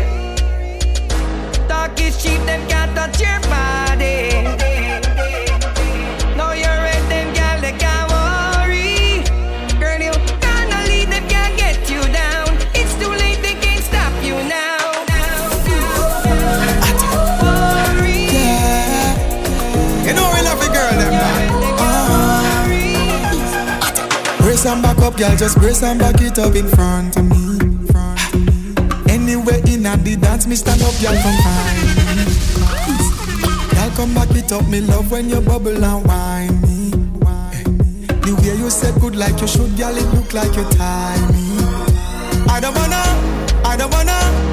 Speaker 21: Talk is cheap, them can't touch your body. Girl,
Speaker 5: just brace and back it up in front of me. Anywhere in at the dance, me stand up, girl, come find. Girl, come back it up, me love when you bubble and whine me. The way you said good like you should, girl, it look like you tie me. I don't wanna, I don't wanna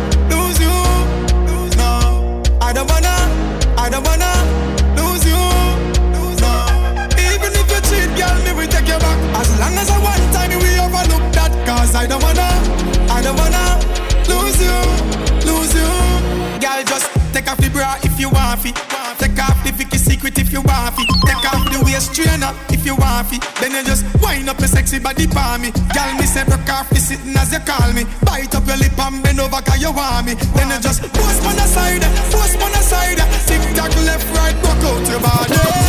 Speaker 5: I don't wanna, I don't wanna lose you, lose you. Girl, just take off the bra if you want it. Take off the Vicky secret if you want it. Take off the waist trainer if you want it. Then you just wind up your sexy body for me. Girl, me say broke off the sitting as you call me. Bite up your lip and bend over cause you want me. Then you just post on the side, post on the side. Tick tock left, right, broke out your body.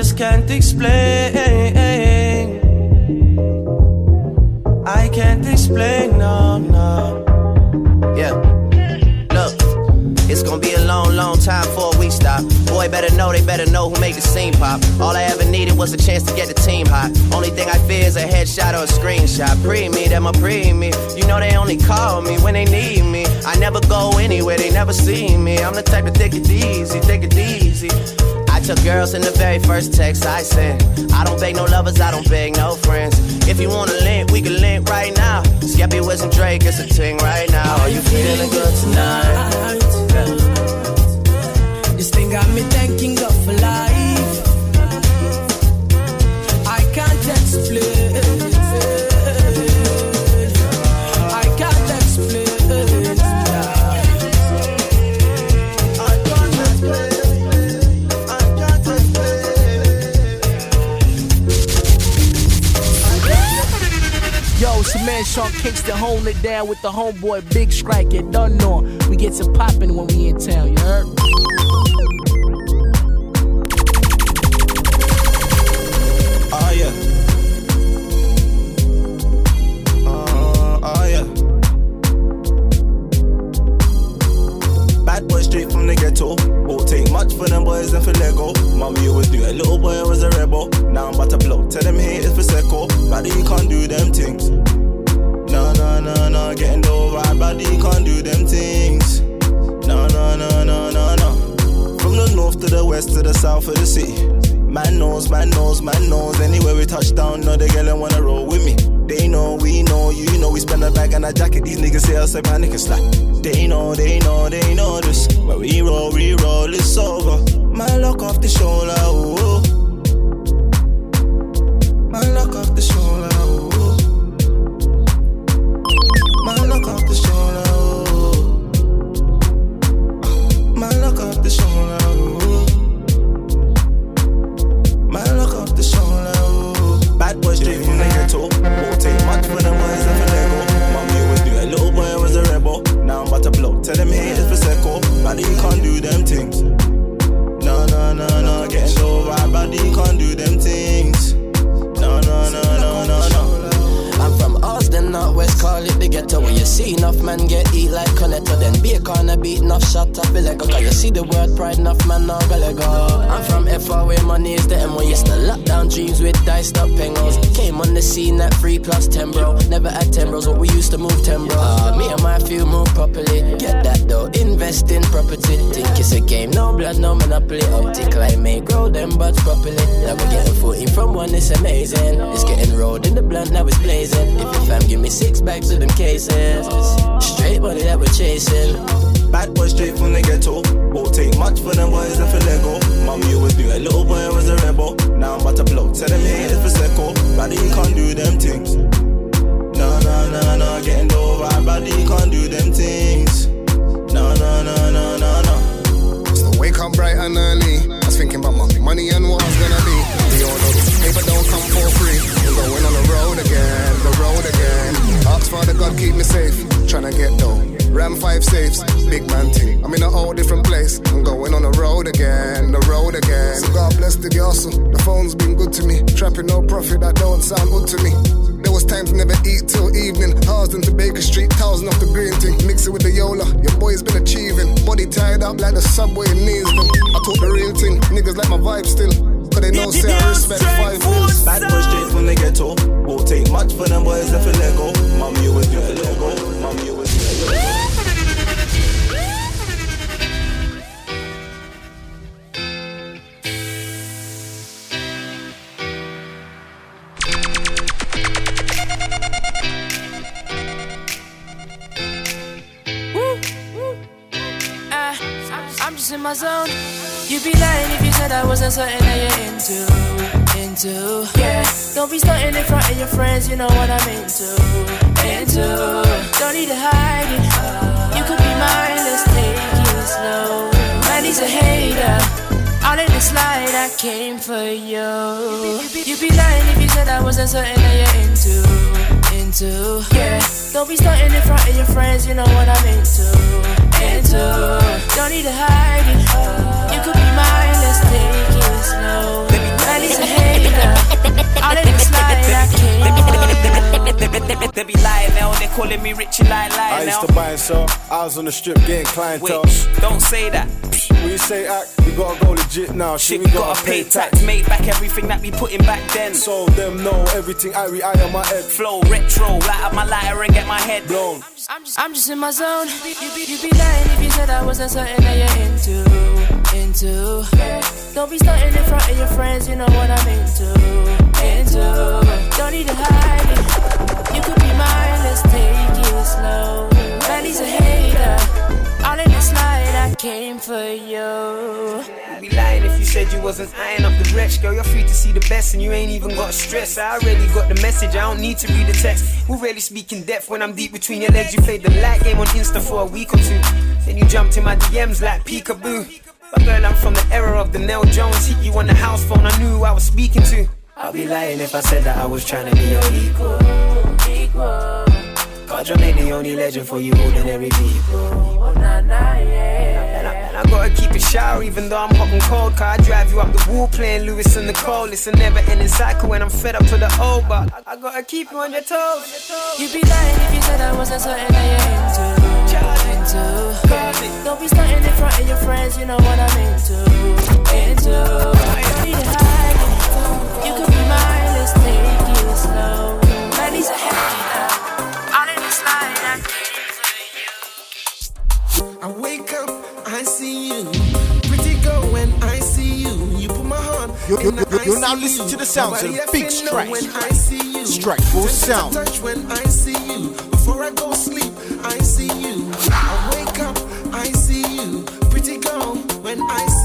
Speaker 6: Just can't explain. I can't explain, no, no.
Speaker 3: Yeah. Look, it's gonna be a long, long time before we stop. Boy, better know, they better know who made the scene pop. All I ever needed was a chance to get the team hot. Only thing I fear is a headshot or a screenshot. Pre me, them a pre me. You know they only call me when they need me. I never go anywhere, they never see me. I'm the type to take it easy, take it easy. I took girls in the very first text I sent. I don't beg no lovers, I don't beg no friends. If you wanna link, we can link right now. Skepta, Wiz, and Drake, it's a ting right now. Are you feeling good tonight?
Speaker 22: This thing got me thanking God for life.
Speaker 19: Sean Kingston holding it down with the homeboy Big Strike. Done know. We get to popping when we in town, you heard?
Speaker 6: Ah, ah, ah, yeah. Bad boy straight from the ghetto. Won't take much for them boys and for Lego. Mommy always do a little boy was a rebel. Now I'm about to blow. Tell them haters for Seco. Buddy, you can't do them things. No, no. Getting over, buddy, you can't do them things. No, no, no, no, no, no. From the north to the west to the south of the city. Man knows, man knows man knows. Anywhere we touch down, know the girl wanna roll with me. They know, we know, you know, we spend a bag and a jacket. These niggas say us a panic and slack. They know, they know, they know this. When we roll, we roll, it's over. My lock off the shoulder, ooh.
Speaker 23: That
Speaker 24: don't sound good to me. There was times never eat till evening. Housed to Baker Street, thousand off the green thing. Mix it with the Yola. Your boy's been achieving. Body tied up like the subway knees them. I talk the real thing. Niggas like my vibe still. Cause they know say I respect five mils.
Speaker 6: Bad boy straight from the ghetto. Won't take much for them boys if they let go. Mommy you do a little go. Mommy always
Speaker 25: my zone. You'd be lying if you said I wasn't something that you're into. Into, yeah. Don't be starting in front of your friends, you know what I'm into. Into, don't need to hide it. You could be mine, let's take it slow. Man, he's a hater. All in the slide, I came for you. You'd be lying if you said I wasn't certain that you're into. Into, yeah. Don't be starting in front of your friends, you know what I'm into. Into, don't need to hide it. You could be mine, let's take it slow. Man, a hater. All in the slide, I came
Speaker 4: They be lying now, they calling me Richie Lie Lie
Speaker 1: I
Speaker 4: now.
Speaker 1: used to buy and sell. I was on the strip getting clientele.
Speaker 4: Wait, don't say that.
Speaker 1: When you say act, we gotta go legit now. Shit,
Speaker 4: Shit, we gotta pay tax, make back everything that we put in back then.
Speaker 1: So them know everything I re I on my head.
Speaker 4: Flow retro, light up my lighter and get my head
Speaker 1: blown.
Speaker 25: I'm just, I'm just in my zone. You be, you be lying if you said I wasn't something that you're into, into. Don't be starting in front of your friends, you know what I'm into, into. Don't need to hide it. You could be mine, let's take it slow. Man, he's a hater. All in the slide, I came for you.
Speaker 4: You'd be lying if you said you wasn't eyeing up the wretch. Girl, you're free to see the best and you ain't even got stress. I already got the message, I don't need to read the text. We really speak in depth when I'm deep between your legs. You played the light game on Insta for a week or two. Then you jumped in my DMs like peekaboo. But girl, I'm from the era of the Nell Jones. Hit you on the house phone, I knew who I was speaking to. I'll be lying if I said that I was trying to be your equal. equal. God, John ain't the only legend for you ordinary people. Oh, and I, and I gotta keep it shower even though I'm hot and cold. Cause I drive you up the wall playing Lewis and Nicole. It's a never ending cycle when I'm fed up to the old, but I gotta keep you on your toes.
Speaker 25: You'd be lying if you said I wasn't something that you're into. Perfect. Don't be starting in front of your friends, you know what I'm into. Into. I don't need to hide. You could be mine, let's take it slow. My knees are heavy. All in this line, I came to you.
Speaker 7: I wake up, I see you. Pretty girl, when I see you, you put my heart. You, you, you, you now listen to the sounds of Big Strike. Strike full sound.
Speaker 2: Touch when I see you. Before I go sleep, I see
Speaker 26: you. when I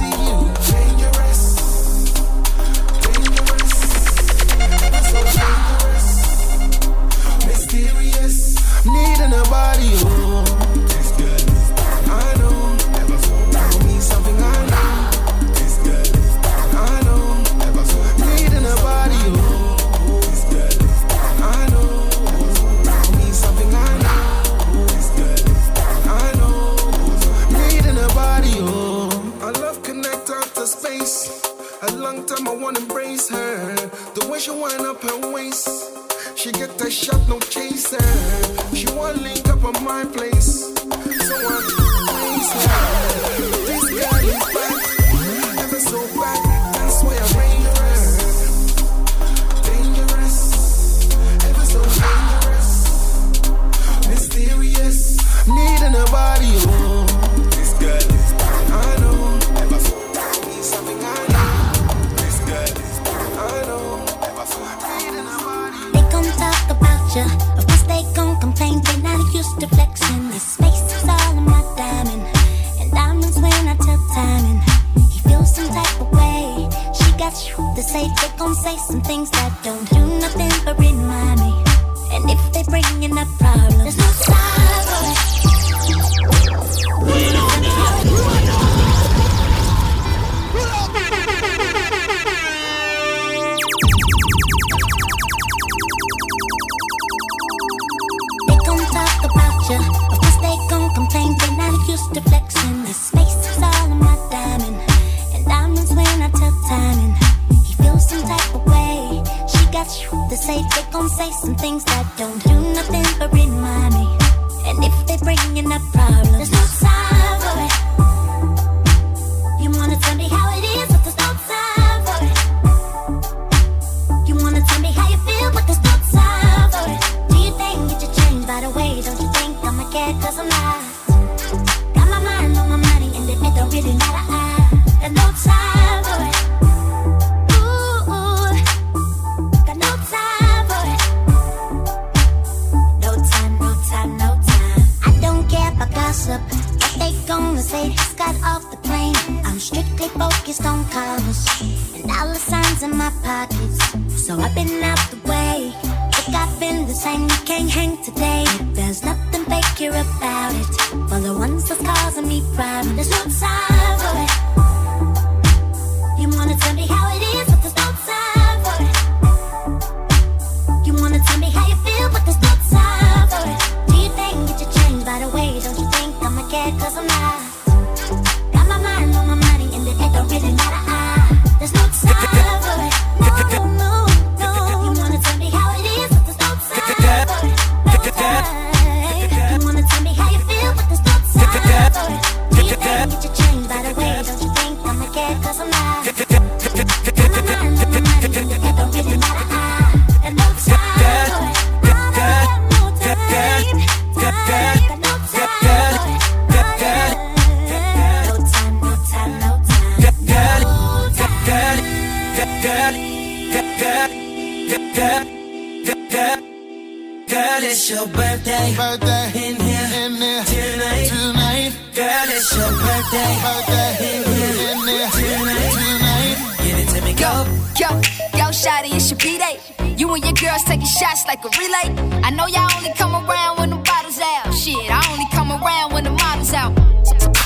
Speaker 27: like a relay. I know y'all only come around when the bottles out. Shit, I only come around when the models out.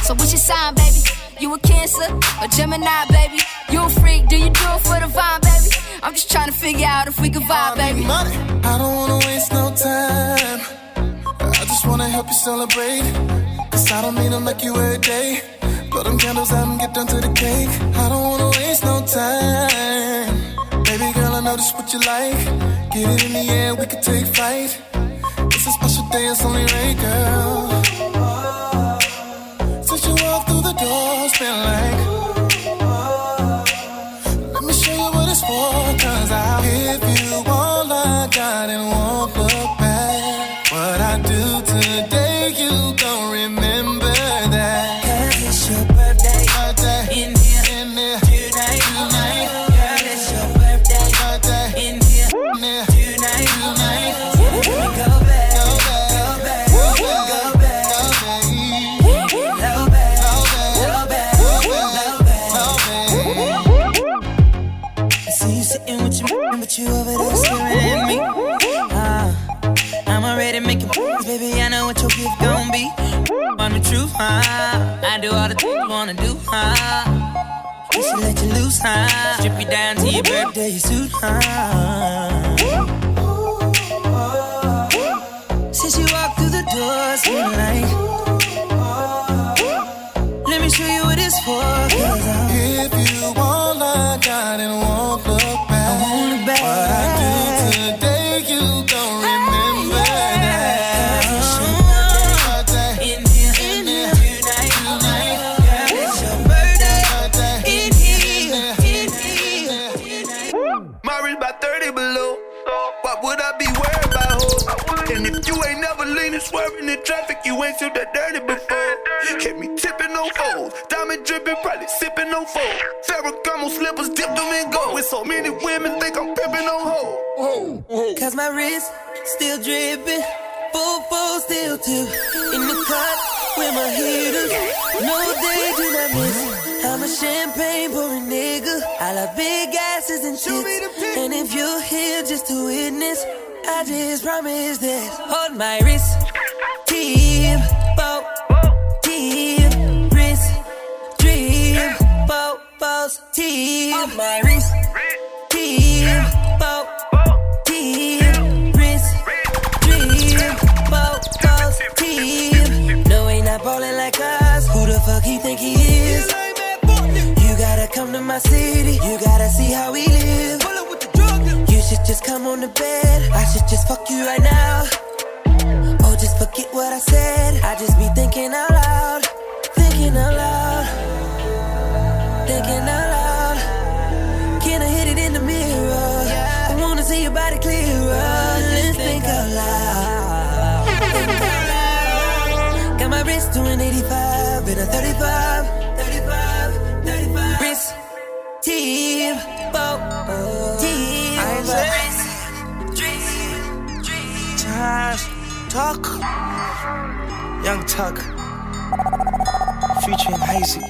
Speaker 27: So, what's your sign, baby? You a Cancer, a Gemini, baby? You a freak? Do you do it for the vibe, baby? I'm just trying to figure out if we can vibe, baby.
Speaker 2: Money. I don't wanna waste no time. I just wanna help you celebrate. Cause I don't mean to make you every day. Blow them candles out and get down to the cake. I don't wanna waste no time. Baby girl, I know this what you like. Get it in the air, we can take flight. It's a special day, it's only right, girl. Since you walked through the door, it's been like. Let me show you what it's for, cause I'll give you all I got and
Speaker 13: more. Huh? I do all the things you wanna do, huh? Just should let you loose, huh? Strip you down to your birthday suit, huh? Since you walked through the doors tonight, let me show you what it's for. Cause I'm
Speaker 28: If you want like I didn't won't
Speaker 13: in
Speaker 28: traffic, you ain't seen that dirty before. Kept me tipping on foes, diamond dripping, probably sipping on foes. Ferragamo slippers, dipped them in gold. With so many women, think I'm pimping on hoes.
Speaker 13: Cause my wrist still dripping, full full still too. In the cut with my hitters, no they do not miss. I'm a champagne pouring nigga. I love big asses and tits. And if you're here just to witness, I just promise this. Hold my wrist, team, bow, team, wrist, dream, bow, bows, team. My wrist, team, bow, team, wrist, dream, bow, bows, team. No, ain't not ballin' like us. Who the fuck he think he is? You gotta come to my city. You gotta see how we live. You should just come on the bed. I should just fuck you right now. Forget what I said. I just be thinking out loud. Thinking out loud. Thinking out loud. Can I hit it in the mirror? I wanna see your body clearer. Let's think out loud. Think out loud. Got my wrist doing 85 and a 35. 35,
Speaker 4: Tuck, Young Tuck, featuring Hazy.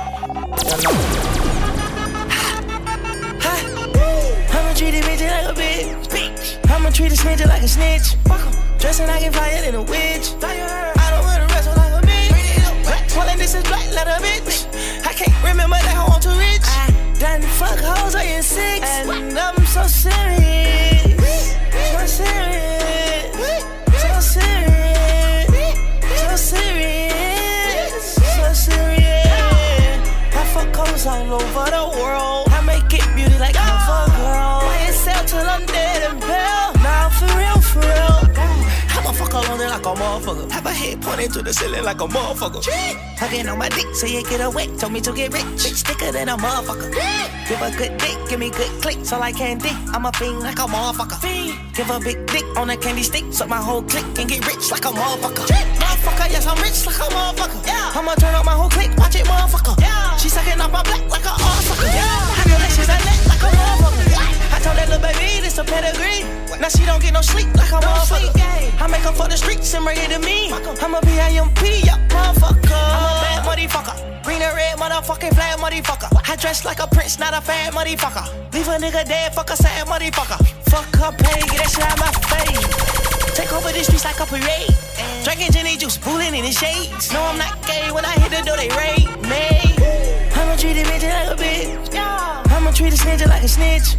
Speaker 13: I'ma treat a bitch like a bitch. I'ma treat a snitch like a snitch. Dressing like a fire than a witch. I don't wanna wrestle like a bitch. Swallowing this is black letter bitch. I can't remember that I want too rich. I done fuck hoes I in six. And I'm so serious. So serious. All over the world. I make it beauty like cover girl. YSL till I'm dead and pale. Now for real, for real. I'ma fuck her on it like a motherfucker. Have a head pointed to the ceiling like a motherfucker. Hugging on my dick so you get away. Told me to get rich. Bitch thicker than a motherfucker. Give a good dick, give me good click. So I can dick. I'm a fiend like a motherfucker. Fiend. Give a big dick on a candy stick. So my whole click can get rich like a motherfucker. Motherfucker, yes, I'm rich like a motherfucker. I'ma turn up my whole clique, watch it, motherfucker. Yeah. She sucking off my black like a motherfucker. I know that she's a neck like a motherfucker. I told that little baby this a pedigree. Now she don't get no sleep like a motherfucker. I make her for the streets and bring it to me. I'm a B.I.M.P. yup, motherfucker. I'm a bad motherfucker. Green and red motherfucking flag motherfucker. I dress like a prince, not a fat motherfucker. Leave a nigga dead, fuck a sad motherfucker. Fuck her play, get that shit out my face. Take over the streets like a parade. Drinking Jenny juice, fooling in the shades. No, I'm not gay. When I hit the door, they raid me. I'ma treat a bitch like a bitch. I'ma treat a snitch like a snitch.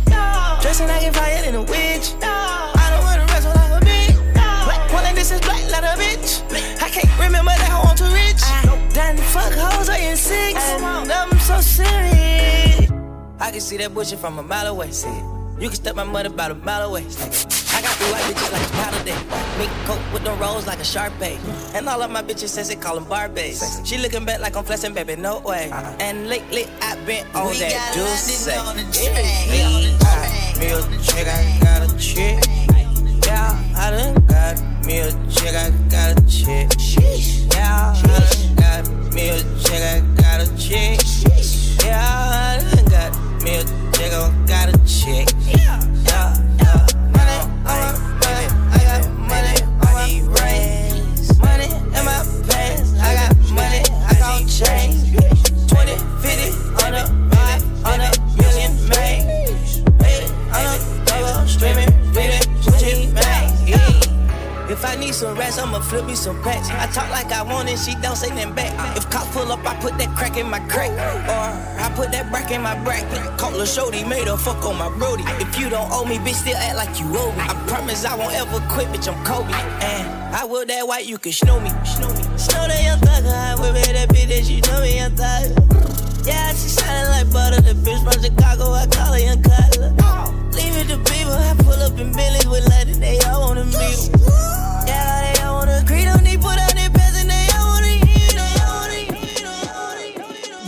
Speaker 13: Dressing like a fire than a witch. I don't wanna wrestle like a bitch. Black one and this is black like a bitch. I can't remember that I want too rich. I ah. done fuck hoes I in six. I'm so serious. I can see that bullshit from a mile away. See it. You can step my money about a mile away. I got three white bitches like a powder day. Mink coat with the rolls like a Sharpay. And all of my bitches says they call them Barbies. She looking back like I'm flexing, baby, no way. And lately I've been on
Speaker 4: We
Speaker 13: that juice.
Speaker 4: On the
Speaker 13: Yeah.
Speaker 4: track.
Speaker 13: Me a chick, I got a chick. Yeah, I done got me a chick, I got a chick. Yeah, I done got me a chick, I got a chick. Yeah, I done got me a I got a chick. Yeah, yeah. Money, I money, I got money, money in my pants, I got money, I change. 20, 50, on a million, on a million, man. Hey, on a double, man. If I need some rats, I'ma flip me some packs. I talk like I want
Speaker 14: it, she don't say nothing back. If cops pull up, I put that crack in my crack. Brack in my bracket. Call a shorty, made her fuck on my brody. If you don't owe me, bitch, still act like you owe me. I promise I won't ever quit, bitch, I'm Kobe. And I will that white, you can snow me. Snow me. Snow that young thugger, I whip it, that bitch, that you know me, young thugger. Yeah, she shining like butter. The bitch from Chicago, I call her young Cutler. Leave it to people, I pull up in Billy's with Latin, they all wanna meet.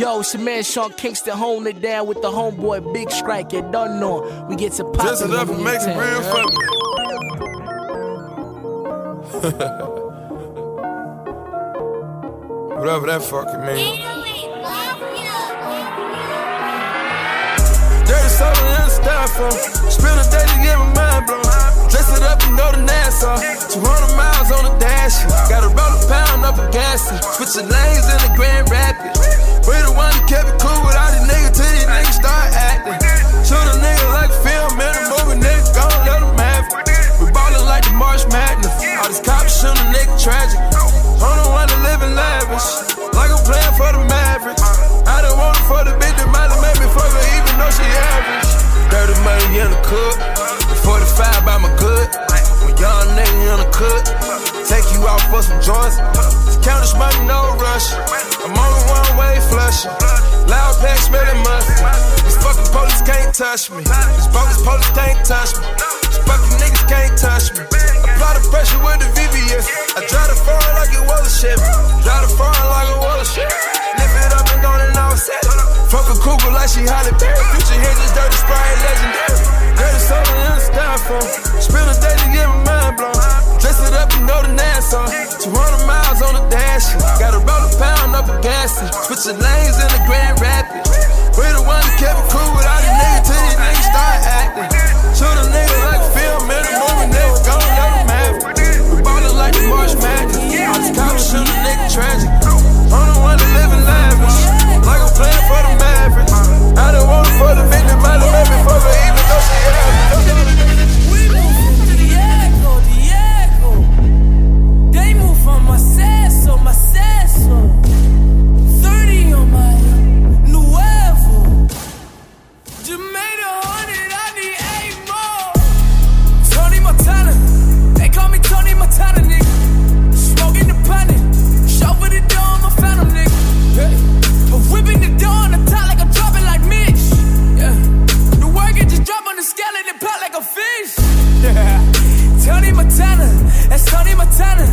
Speaker 19: Yo, it's your man Sean Kingston holding it down with the homeboy Big Strike. You done know. We get to pop.
Speaker 2: Just enough to make it real for Whatever that fucking means. Dirty soda in the styrofoam. Spend a day to get my mind blown. Dress it up and go to Nassau. 200 miles on the dash. Gotta roll a pound up a gas. Switch the lanes in the Grand Rapids. We the one that kept it cool with all these niggas till these niggas start acting. Shoot a nigga like film in a movie, nigga gon' let them have it. We ballin' like the March Madness. All these cops shoot a nigga tragic. I'm the one that live in lavish. Like I'm playing for the Mavericks. I don't want it for the bitch that might have made me fuck her even though she average. Dirty money in the cook. 45 by my good. When young nigga in the cook. Take you out for some joints. Count this money, no rush. I'm on the one way flushing. Loud pack smelling mustard. These fucking police can't touch me. These bogus police can't touch me. These fucking niggas can't touch me. Apply the pressure with the VVS. I drive the foreign like it was a Chevy. Drive the foreign like it was a Chevy. Lift it up and go and all set. Fuck a cougar like she Halle Berry. Future Hendrix, dirty sprite, legendary. Dirty soda in the styrofoam. Spend a day to get my mind blown. Dress it up and go to Nassau. 200 miles on the dash. Gotta roll a pound up a gas. Switch the lanes in the Grand Rapids. We the one that kept it cool with all these niggas till these niggas start acting. Shoot a nigga like a film in a movie, nigga gon' let them have it. We ballin' like the March Madness. All these cops shoot a nigga tragic. I'm the one that live in lavish. Like I'm playing for the Mavericks. I don't want it for the
Speaker 6: Tony Montana, that's Tony Montana.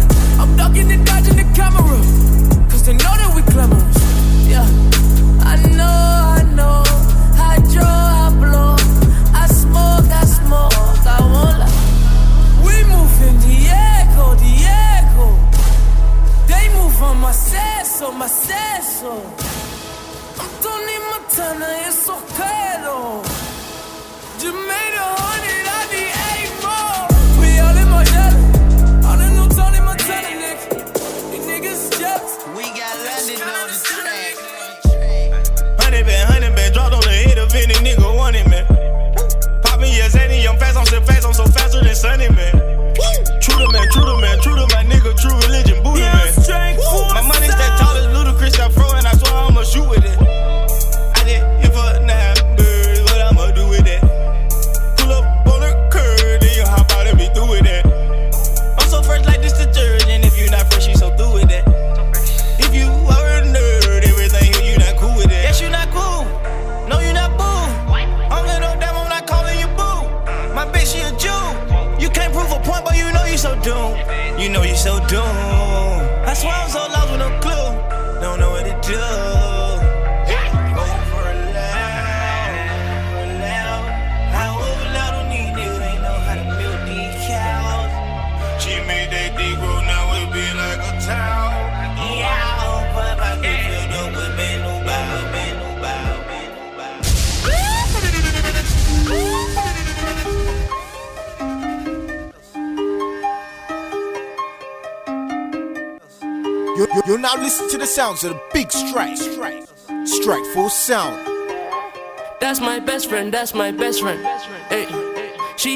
Speaker 6: That's my best friend. Hey,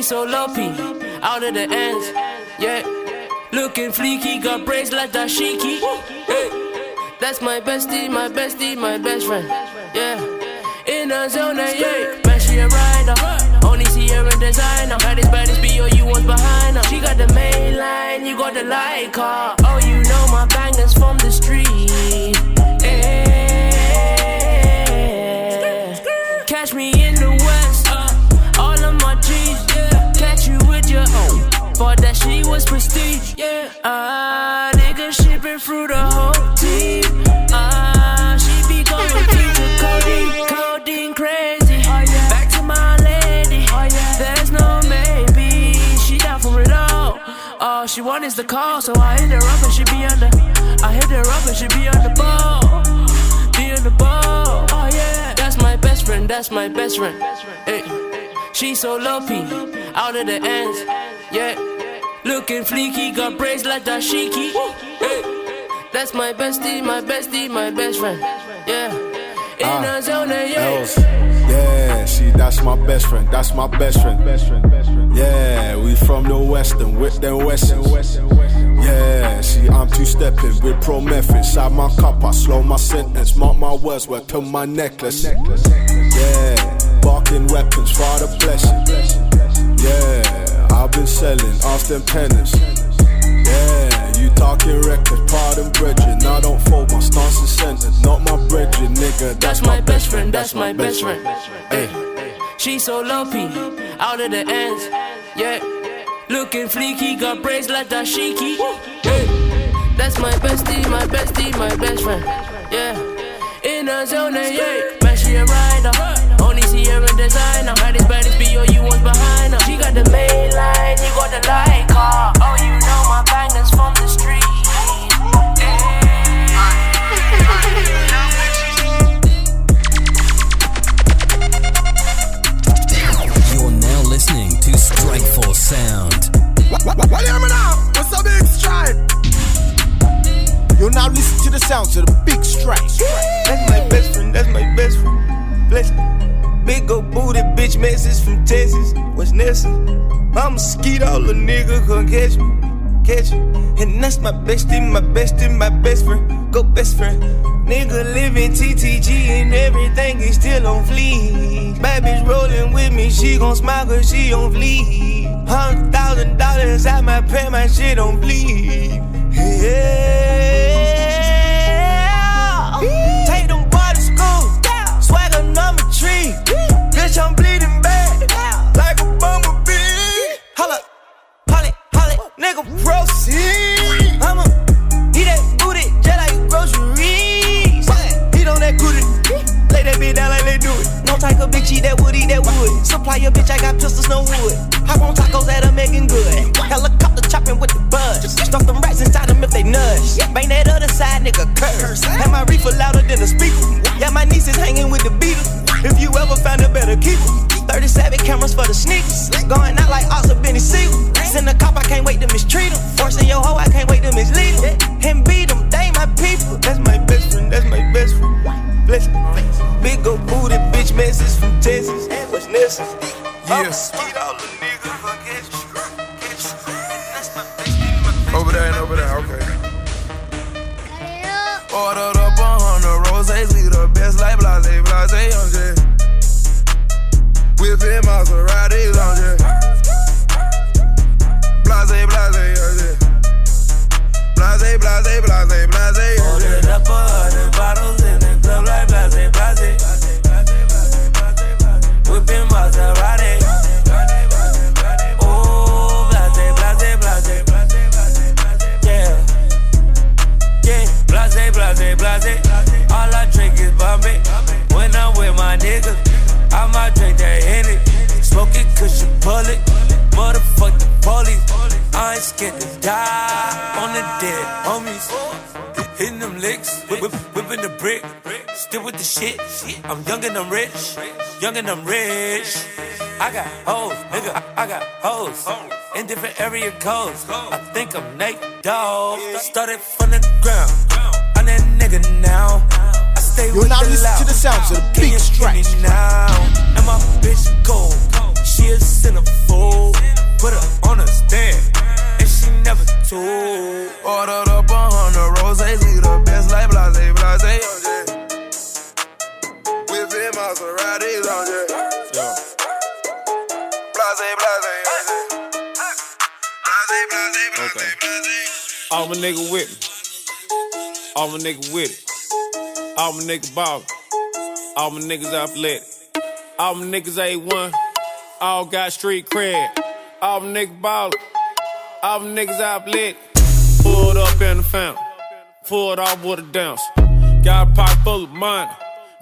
Speaker 6: so P, out of the ends. Yeah,
Speaker 25: Looking fleeky, got braids like dashiki. Hey, that's my bestie, my bestie, my best friend. Yeah, in a zone, eh, yeah. Man, she a rider. Only see her in designer. Baddest, baddest, B.O. you was behind her. She got the main line, you got the light car. Oh, you know my bangers from All she want is the call, so I hit her up and she be on the. I hit her up and she be on the ball, be on the ball. Oh yeah, that's my best friend, that's my best friend. Hey. She so low out of the ends, yeah. Looking fleeky, got braids like dashiki. Hey. That's my bestie, my bestie, my best friend, yeah. In
Speaker 1: ah.
Speaker 25: a zone, yeah.
Speaker 1: Yeah, she that's my best friend. That's my best friend. Yeah, we from the western with them western. Yeah, she I'm two stepping with pro method. Side my cup, I slow my sentence. Mark my words, work to my necklace. Yeah, barking weapons for the blessing. Yeah, I've been selling, ask them tenants. Yeah, you talking records, pardon brethren. I don't fold my stance and sentence. Not my brethren, nigga.
Speaker 25: That's my best friend, that's my best friend. Hey. She so low out of the ends, yeah. Looking fleeky, got braids like dashiki. Hey. That's my bestie, my bestie, my best friend, yeah. In a zone, eh, yeah. Man, she a rider. Only in designer. Baddest, baddest, B.O. you was behind her. She got the main line, you got the light car. Oh, you know my bangers from the street.
Speaker 10: Sound.
Speaker 1: What hear me now? What's the big strike? You're now listen to the sounds of the big strike.
Speaker 6: That's my best friend, that's my best friend. Bless me. Big old booty bitch message from Texas. What's Nessa? I'm a skeet all the nigga come catch me. Catch me. And that's my bestie, my bestie, my best friend. Go best friend. Nigga living TTG and everything is still on fleek. Bitch rolling with me, she gon' smile cause she on fleek. Hundred thousand dollars at my pay, my shit on bleed. Yeah. Take them boy to school. Swagger number three. Bitch, I'm bleeding bad. Like a bumblebee. Holla, nigga, proceed. I'ma eat that booty just like groceries. Eat on that booty. Lay that bitch down like they do it. No type of bitch eat that wood, eat that wood. Supply your bitch, I got pistols, no wood. Hop on tacos that are making good. Helicopter chopping with the buzz. Stuff them rats inside them if they nudge. Bang that other side, nigga, curse. Have my reefer louder than a speaker. Yeah, my niece is hanging with the Beatles. If you ever find a better keeper. 37 cameras for the sneakers. Going out like Oscar Benny Siegel. Send a cop, I can't wait to mistreat him. Forcing your hoe, I can't wait to mislead him. And beat him, they my people. That's my best friend, that's my best friend. Bless me. Big old booty bitch message from Texas. And what's Nessa?
Speaker 2: Yes. Over there and over there, okay. Ordered up a hundred roses, best like blase, blase, I'm just Whipping Maseratis, I'm just Blase, blase, I'm just Blase, blase, blase, blase, I'm
Speaker 25: Ordered up a hundred bottles in the club like blase, blase. Whipping Maserati. Smoke it cause you pull it. Motherfuck the police. I ain't scared to die on the dead homies. Hitting them licks, whip, whip, whipping the brick. Still with the shit. I'm young and I'm rich. Young and I'm rich. I got hoes, nigga. I, I got hoes. In different area codes. I think I'm Nate Dogg. Started from the ground. I'm that nigga now. I stay
Speaker 1: You're
Speaker 25: with
Speaker 1: now
Speaker 25: the
Speaker 1: listening to the sounds of the big strike.
Speaker 25: now? And my bitch cold. She a centerfold. Put her on a stand. And she
Speaker 2: never told. Ordered up a hundred roses, we the best like blase, blase. Whipping Maseratis on jet. Blase, blase, blase, blase, blase,
Speaker 29: Okay. Blase. All my nigga with me. All my nigga with it. All my nigga ballin'. All my niggas athletic. All my niggas A1. All got street cred. All niggas ballin'. All niggas athletic. Pulled up in the fountain. Pulled off with a dance. Got a pocket full of money.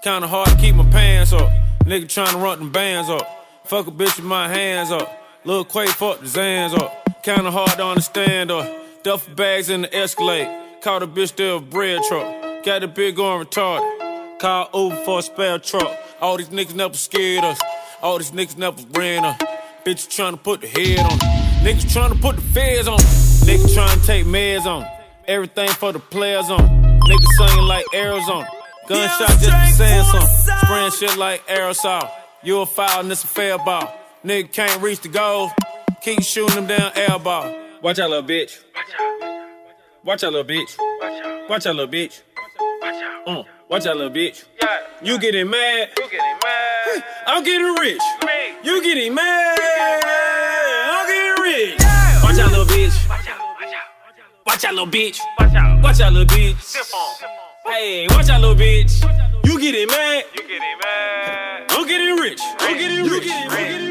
Speaker 29: Kinda hard to keep my pants up. Nigga tryna run them bands up. Fuck a bitch with my hands up. Lil Quay fuck the Zans up. Kinda hard to understand up. Duffel bags in the Escalade. Caught a bitch there a bread truck. Got a big going retarded. Call Uber for a spare truck. All these niggas never scared us. All these niggas never ran us. Bitch tryna put the head on. it. Niggas tryna put the feds on. it. Niggas tryna take meds on. it. Everything for the players on. it. Niggas singing like Arizona. Gunshot just for saying something. Spraying shit like aerosol. You a foul and it's a fair ball. Nigga can't reach the goal. Keep shooting them down air ball. Watch out, little bitch. Watch out, little bitch. Watch out, little bitch. Watch out. Uh, watch out, little bitch. You getting mad? You getting mad? I'm getting rich. You getting mad? I'm getting rich. Watch out, little bitch. Watch out, little bitch. Watch out, little bitch. Hey, watch out, little bitch. You getting mad? You getting mad? I'm getting rich. I'm getting rich.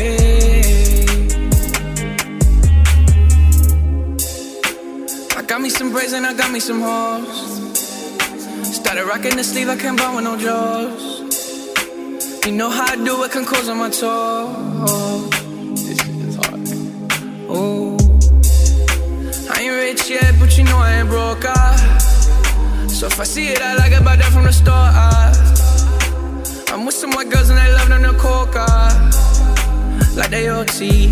Speaker 22: Some braids and I got me some hoes. Started rocking the sleeve, I can't buy with no jaws. You know how I do it, can close on my toes. This shit is hard. Ooh. I ain't rich yet, but you know I ain't broke. Ah. So if I see it, I like it, buy that from the store. Ah. I'm with some white girls and they love them to coca. Like they OT,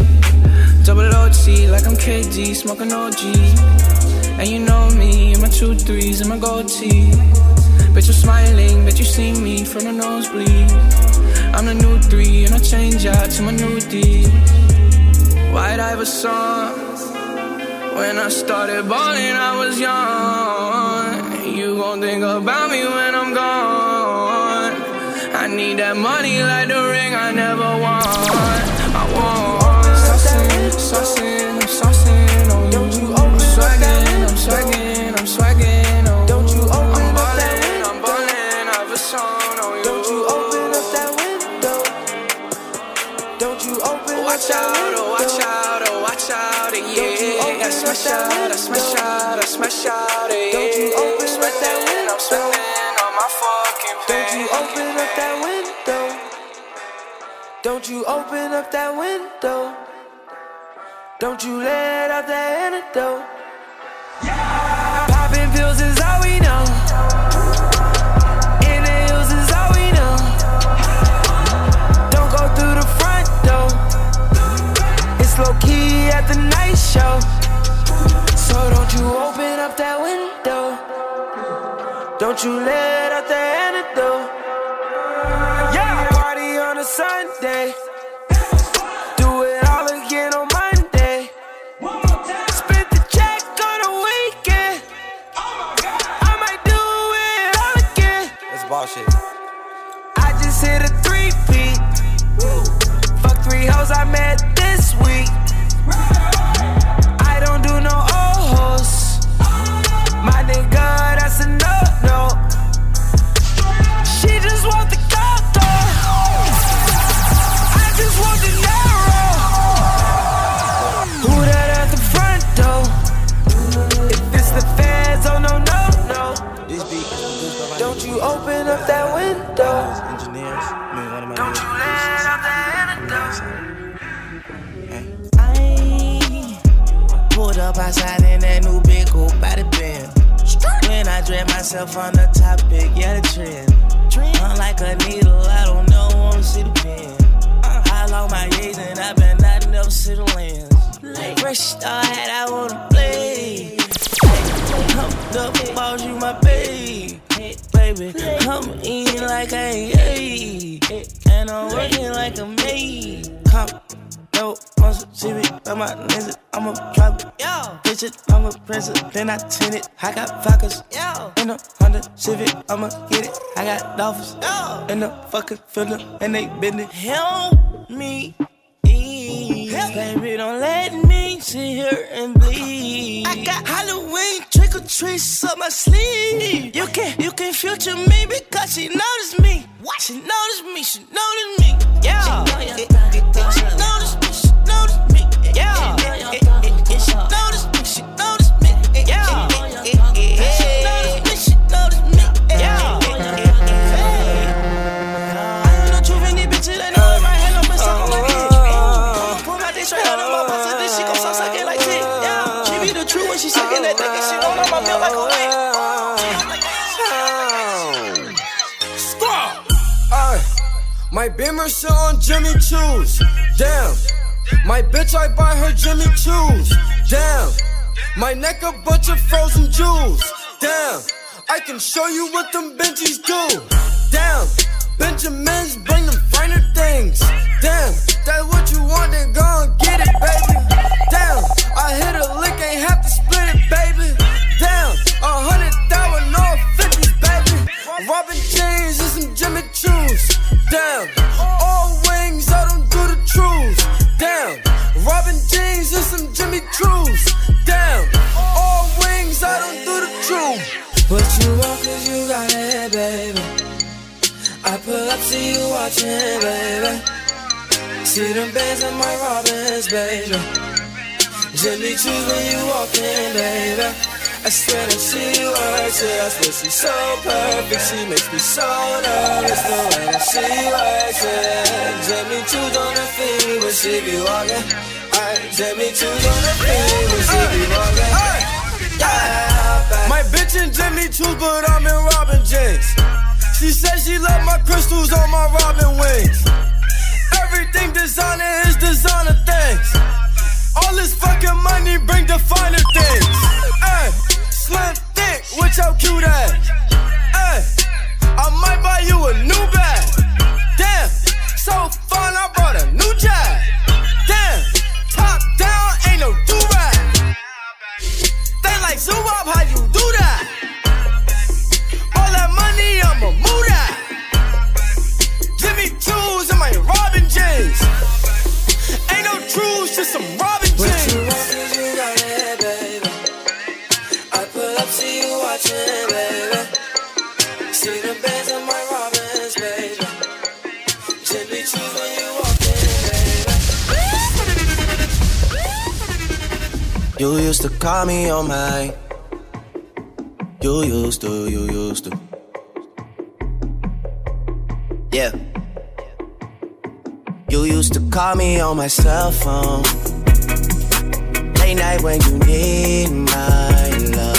Speaker 22: double OT, like I'm KD, smoking OG. And you know me, and my two threes and my gold tee. Bet you're smiling, bet you see me from the nosebleed. I'm the new three, and I change out to my new D. White Iverson. When I started balling, I was young. You gon' think about me when I'm gone. I need that money like the ring I never won. I want. Saucing, saucing, I'm smash out, I smash out, I smash out, eh, yeah. Don't you open up that window. I'm spending on my fucking pay. Don't you open up that window. Don't you open up that window. Don't you let out that antidote. Popping pills is all we know. Inhales is all we know. Don't go through the front door. It's low key at the night show. So don't you open up that window. Don't you let out the antidote. Yeah, party on a Sunday. Do it all again on Monday. Spent the check on a weekend. I might do it all again.
Speaker 3: That's bullshit.
Speaker 22: I just hit a three feet. Fuck three hoes I met this week.
Speaker 6: Up outside in that new big coupe by the bend. We
Speaker 3: I dread myself on the topic, yeah, the trend. I'm like a needle, I don't know, wanna see the pen. I lost my gaze and I've been I never see the lens. Fresh star hat, I wanna play. Humped up, balls, you my babe. Baby, I'm eating like I ate. And I'm working like a maid. Come, no, muscle, see me, on my niggas, I'ma drop it. Yo. Bitch it, I'm a president, then I tint it. I got vodkas. Yo. In a Honda Civic, I'ma get it. I got dolphins. Yo. In the fucking filler, and they bend it. Help me. Baby, don't let me sit here and bleed. I got Halloween trick or treats up my sleeve. You can you can future me because she noticed me. What? She noticed me. She noticed me. Yeah. She noticed me. She noticed me. My
Speaker 30: Beamer sit on Jimmy Choo's. Damn. My bitch, I buy her Jimmy Choo's. Damn. My neck a bunch of frozen jewels. Damn. I can show you what them Benjis do. Damn. Benjamins bring them finer things. Damn. That's what you want, then go and get it, baby. Damn. I hit a lick, ain't have to split it, baby. Damn. A hundred thousand, no fifties, baby. Robin Jeans and some Jimmy Choo's. Damn. All wings, I don't do the truths. Damn. Robin Jeans and some Jimmy Choo's. Damn. All wings, I don't do the truth.
Speaker 31: What you want cause you got it, baby. I pull up, see you watching, baby. See them bands in my Robins, baby. Jimmy Choo's when you walk in, baby. I swear that she works it. I swear she's so perfect. She makes me so nervous the way that she works it. Jimmy Choo's on the feet when she be walking. Ay, Jimmy Choo's on the feet when she be walking.
Speaker 30: My bitch in Jimmy Choo's, but I'm in Robin Jeans. She said she love my crystals on my Robin wings. Everything designer is designer things. All this fucking money bring the finer things. Ay, slim thick with your cute ass. Ay, I might buy you a new bag. Damn, so fun I bought a new jag. Damn, top down ain't no do rag. They like zoom up, how you do that? All that money, I'ma move that. Jimmy Choo's and my Robin Jeans. Ain't no truths, just some
Speaker 31: You
Speaker 3: used to call me on my. You used to, you used to. Yeah. You used to call me on my cell phone. Late night when you need my love.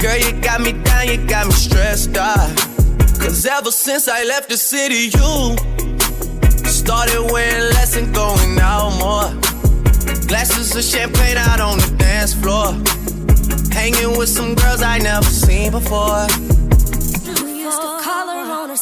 Speaker 3: Girl, you got me down, you got me stressed out. Cause ever since I left the city, you started wearing less and going out more. Glasses of champagne out on the dance floor. Hanging with some girls I never seen before.
Speaker 32: Used to call her on her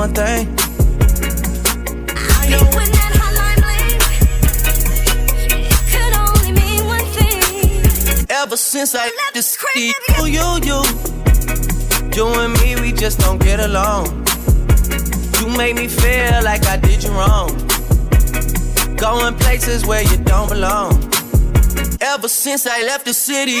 Speaker 3: one thing. I know
Speaker 32: when that hotline bling, it could only mean one thing.
Speaker 3: Ever since
Speaker 32: I left.
Speaker 3: You, you, you. You and me, we just don't get along. You make me feel like I did you wrong. Going places where you don't belong. Ever since I left the city.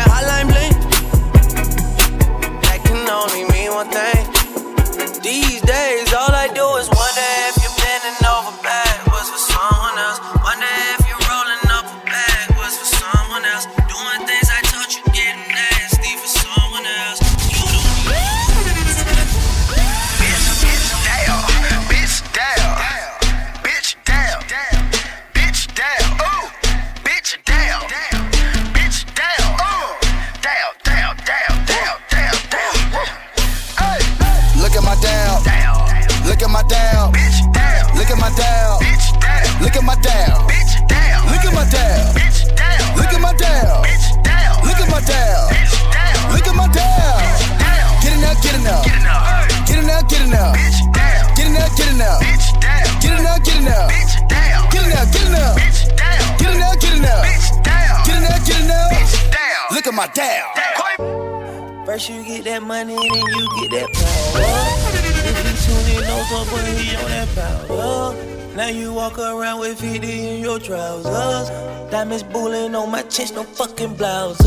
Speaker 3: Now you walk around with 50 in your trousers. Diamonds bullying on my chest, no fucking blouse.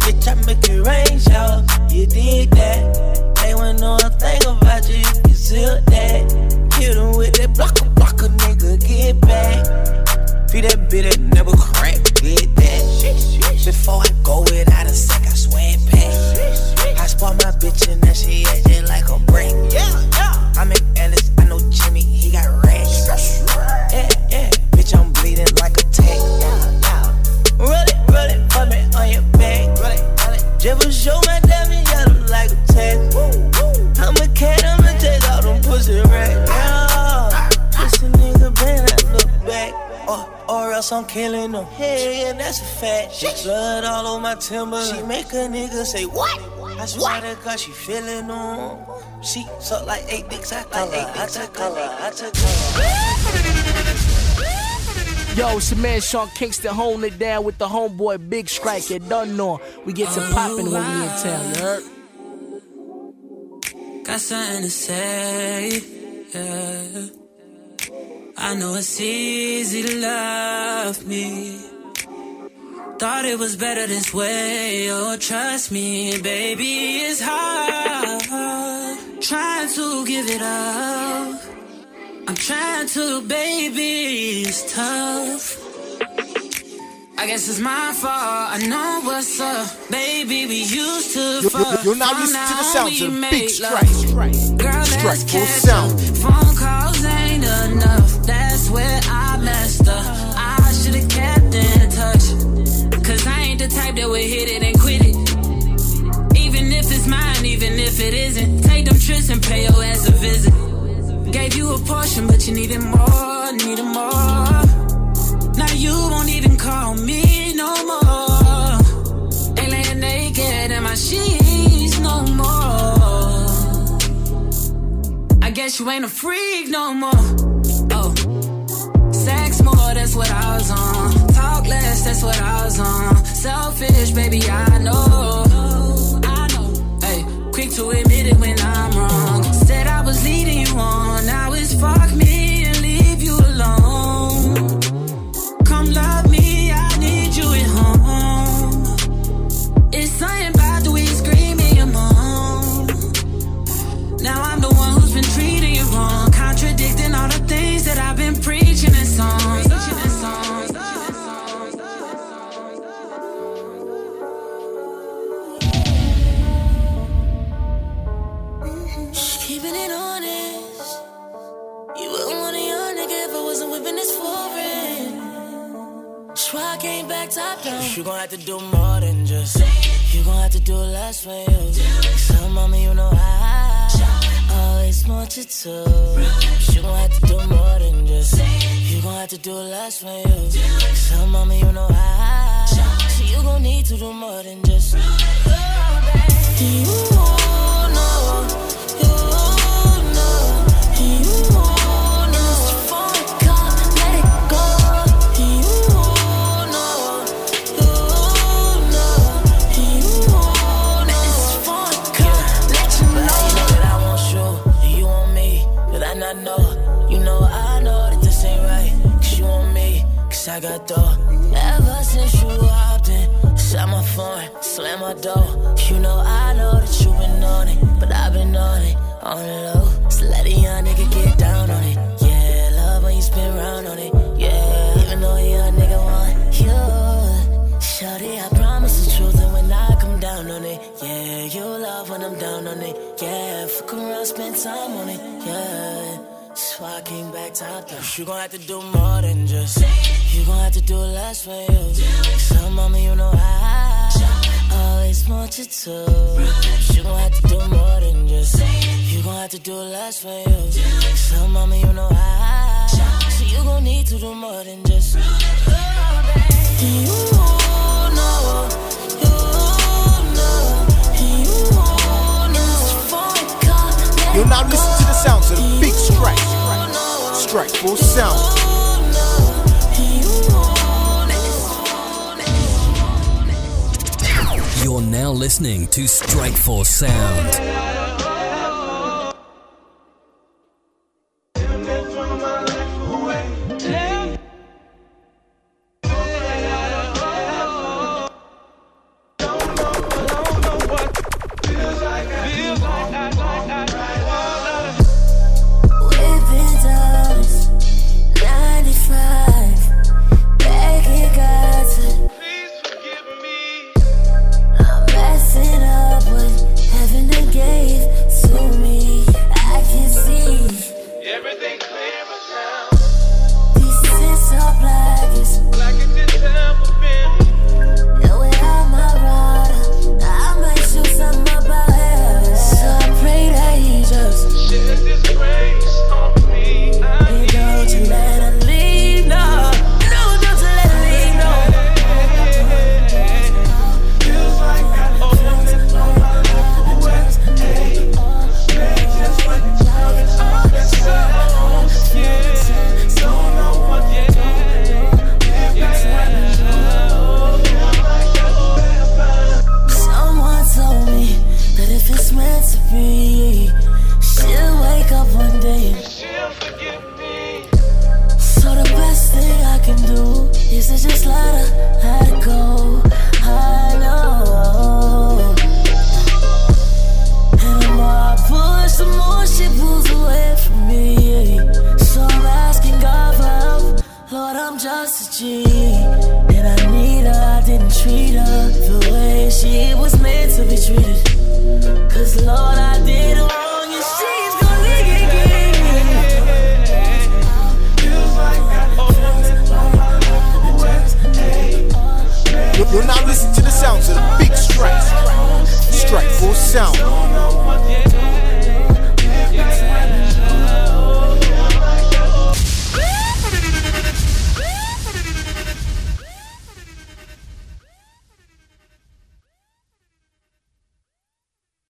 Speaker 3: Bitch, I make it rain shower. You dig that? They wanna know a thing about you, you can seal that. Kill them with that blocker, blocker, nigga, get back. Feed that bitch that never crack, get that. Before I go without a sec, I swear it back. I spot my bitch and now she acting like a brick. Yeah, yeah. I'm in Ellis, I know Jimmy, he got. Yeah. Bitch, I'm bleeding like a tank. Roll it, it, me on your back. Show my like a tag. I'm a cat, I'ma all them pussy racks. Yeah. Pussy nigga, that look back. Or, or else I'm killing them. Hey, yeah, that's a fact. Blood all over my timber. She make a nigga say, What? I swear to God, she feeling them. She suck like eight dicks, I like eight dicks, I color, I took
Speaker 19: Yo, it's your man Sean Kingston holding it down with the homeboy Big Strike. You done know we get to oh, popping when we in town, you heard?
Speaker 9: Got something to say, yeah. I know it's easy to love me. Thought it was better this way, oh trust me, baby, it's hard. Trying to give it up. I'm trying to, baby, it's tough. I guess it's my fault. I know what's up, baby. We used to
Speaker 7: You-
Speaker 9: fuck.
Speaker 7: you're now listening to the sounds of Big
Speaker 9: love.
Speaker 7: Strike.
Speaker 9: Girl,
Speaker 7: Strike full sound.
Speaker 9: Phone calls ain't enough. That's where I messed up. That would hit it and quit it. Even if it's mine, even if it isn't. Take them trips and pay your ass a visit. Gave you a portion, but you needed more, needed more. Now you won't even call me no more. Ain't laying naked in my sheets no more. I guess you ain't a freak no more. Oh, more, that's what I was on. Talk less, that's what I was on. Selfish, baby, I know. I know. Hey, quick to admit it when I'm wrong. Said I was leading you on. Now it's fuck me I
Speaker 33: came back top down. You gon' have to do more than just. You gon' have to do less for you. So, mama, you know I always want you to. You gon' have to do more than just. You gon' have to do less for you. So, mama, you know I. So, you gon' need to do more than just. Know, you know, Got dough. Ever since you hopped in, shut my phone, slam my door. You know I know that you been on it, but I've been on it, on the low. So let a young nigga get down on it. Yeah, love when you spin round on it. Yeah, even though a young nigga want you. Shorty, I promise the truth, and when I come down on it, yeah, you love when I'm down on it. Yeah, fuck around, spend time on it. Yeah. So I came back top down. You gon' have to do more than just. You gon' have to do less for you. So, mama, you know I always want you to. You gon' have to do more than just. You gon' have to do less for you. So, mama, you know I. So you gon' need to do more than just. You know, you know, you know. It's for God.
Speaker 34: You're now listening to the sounds of the big strike. Strike full sound.
Speaker 10: You're now listening to Strike Force
Speaker 34: Sound.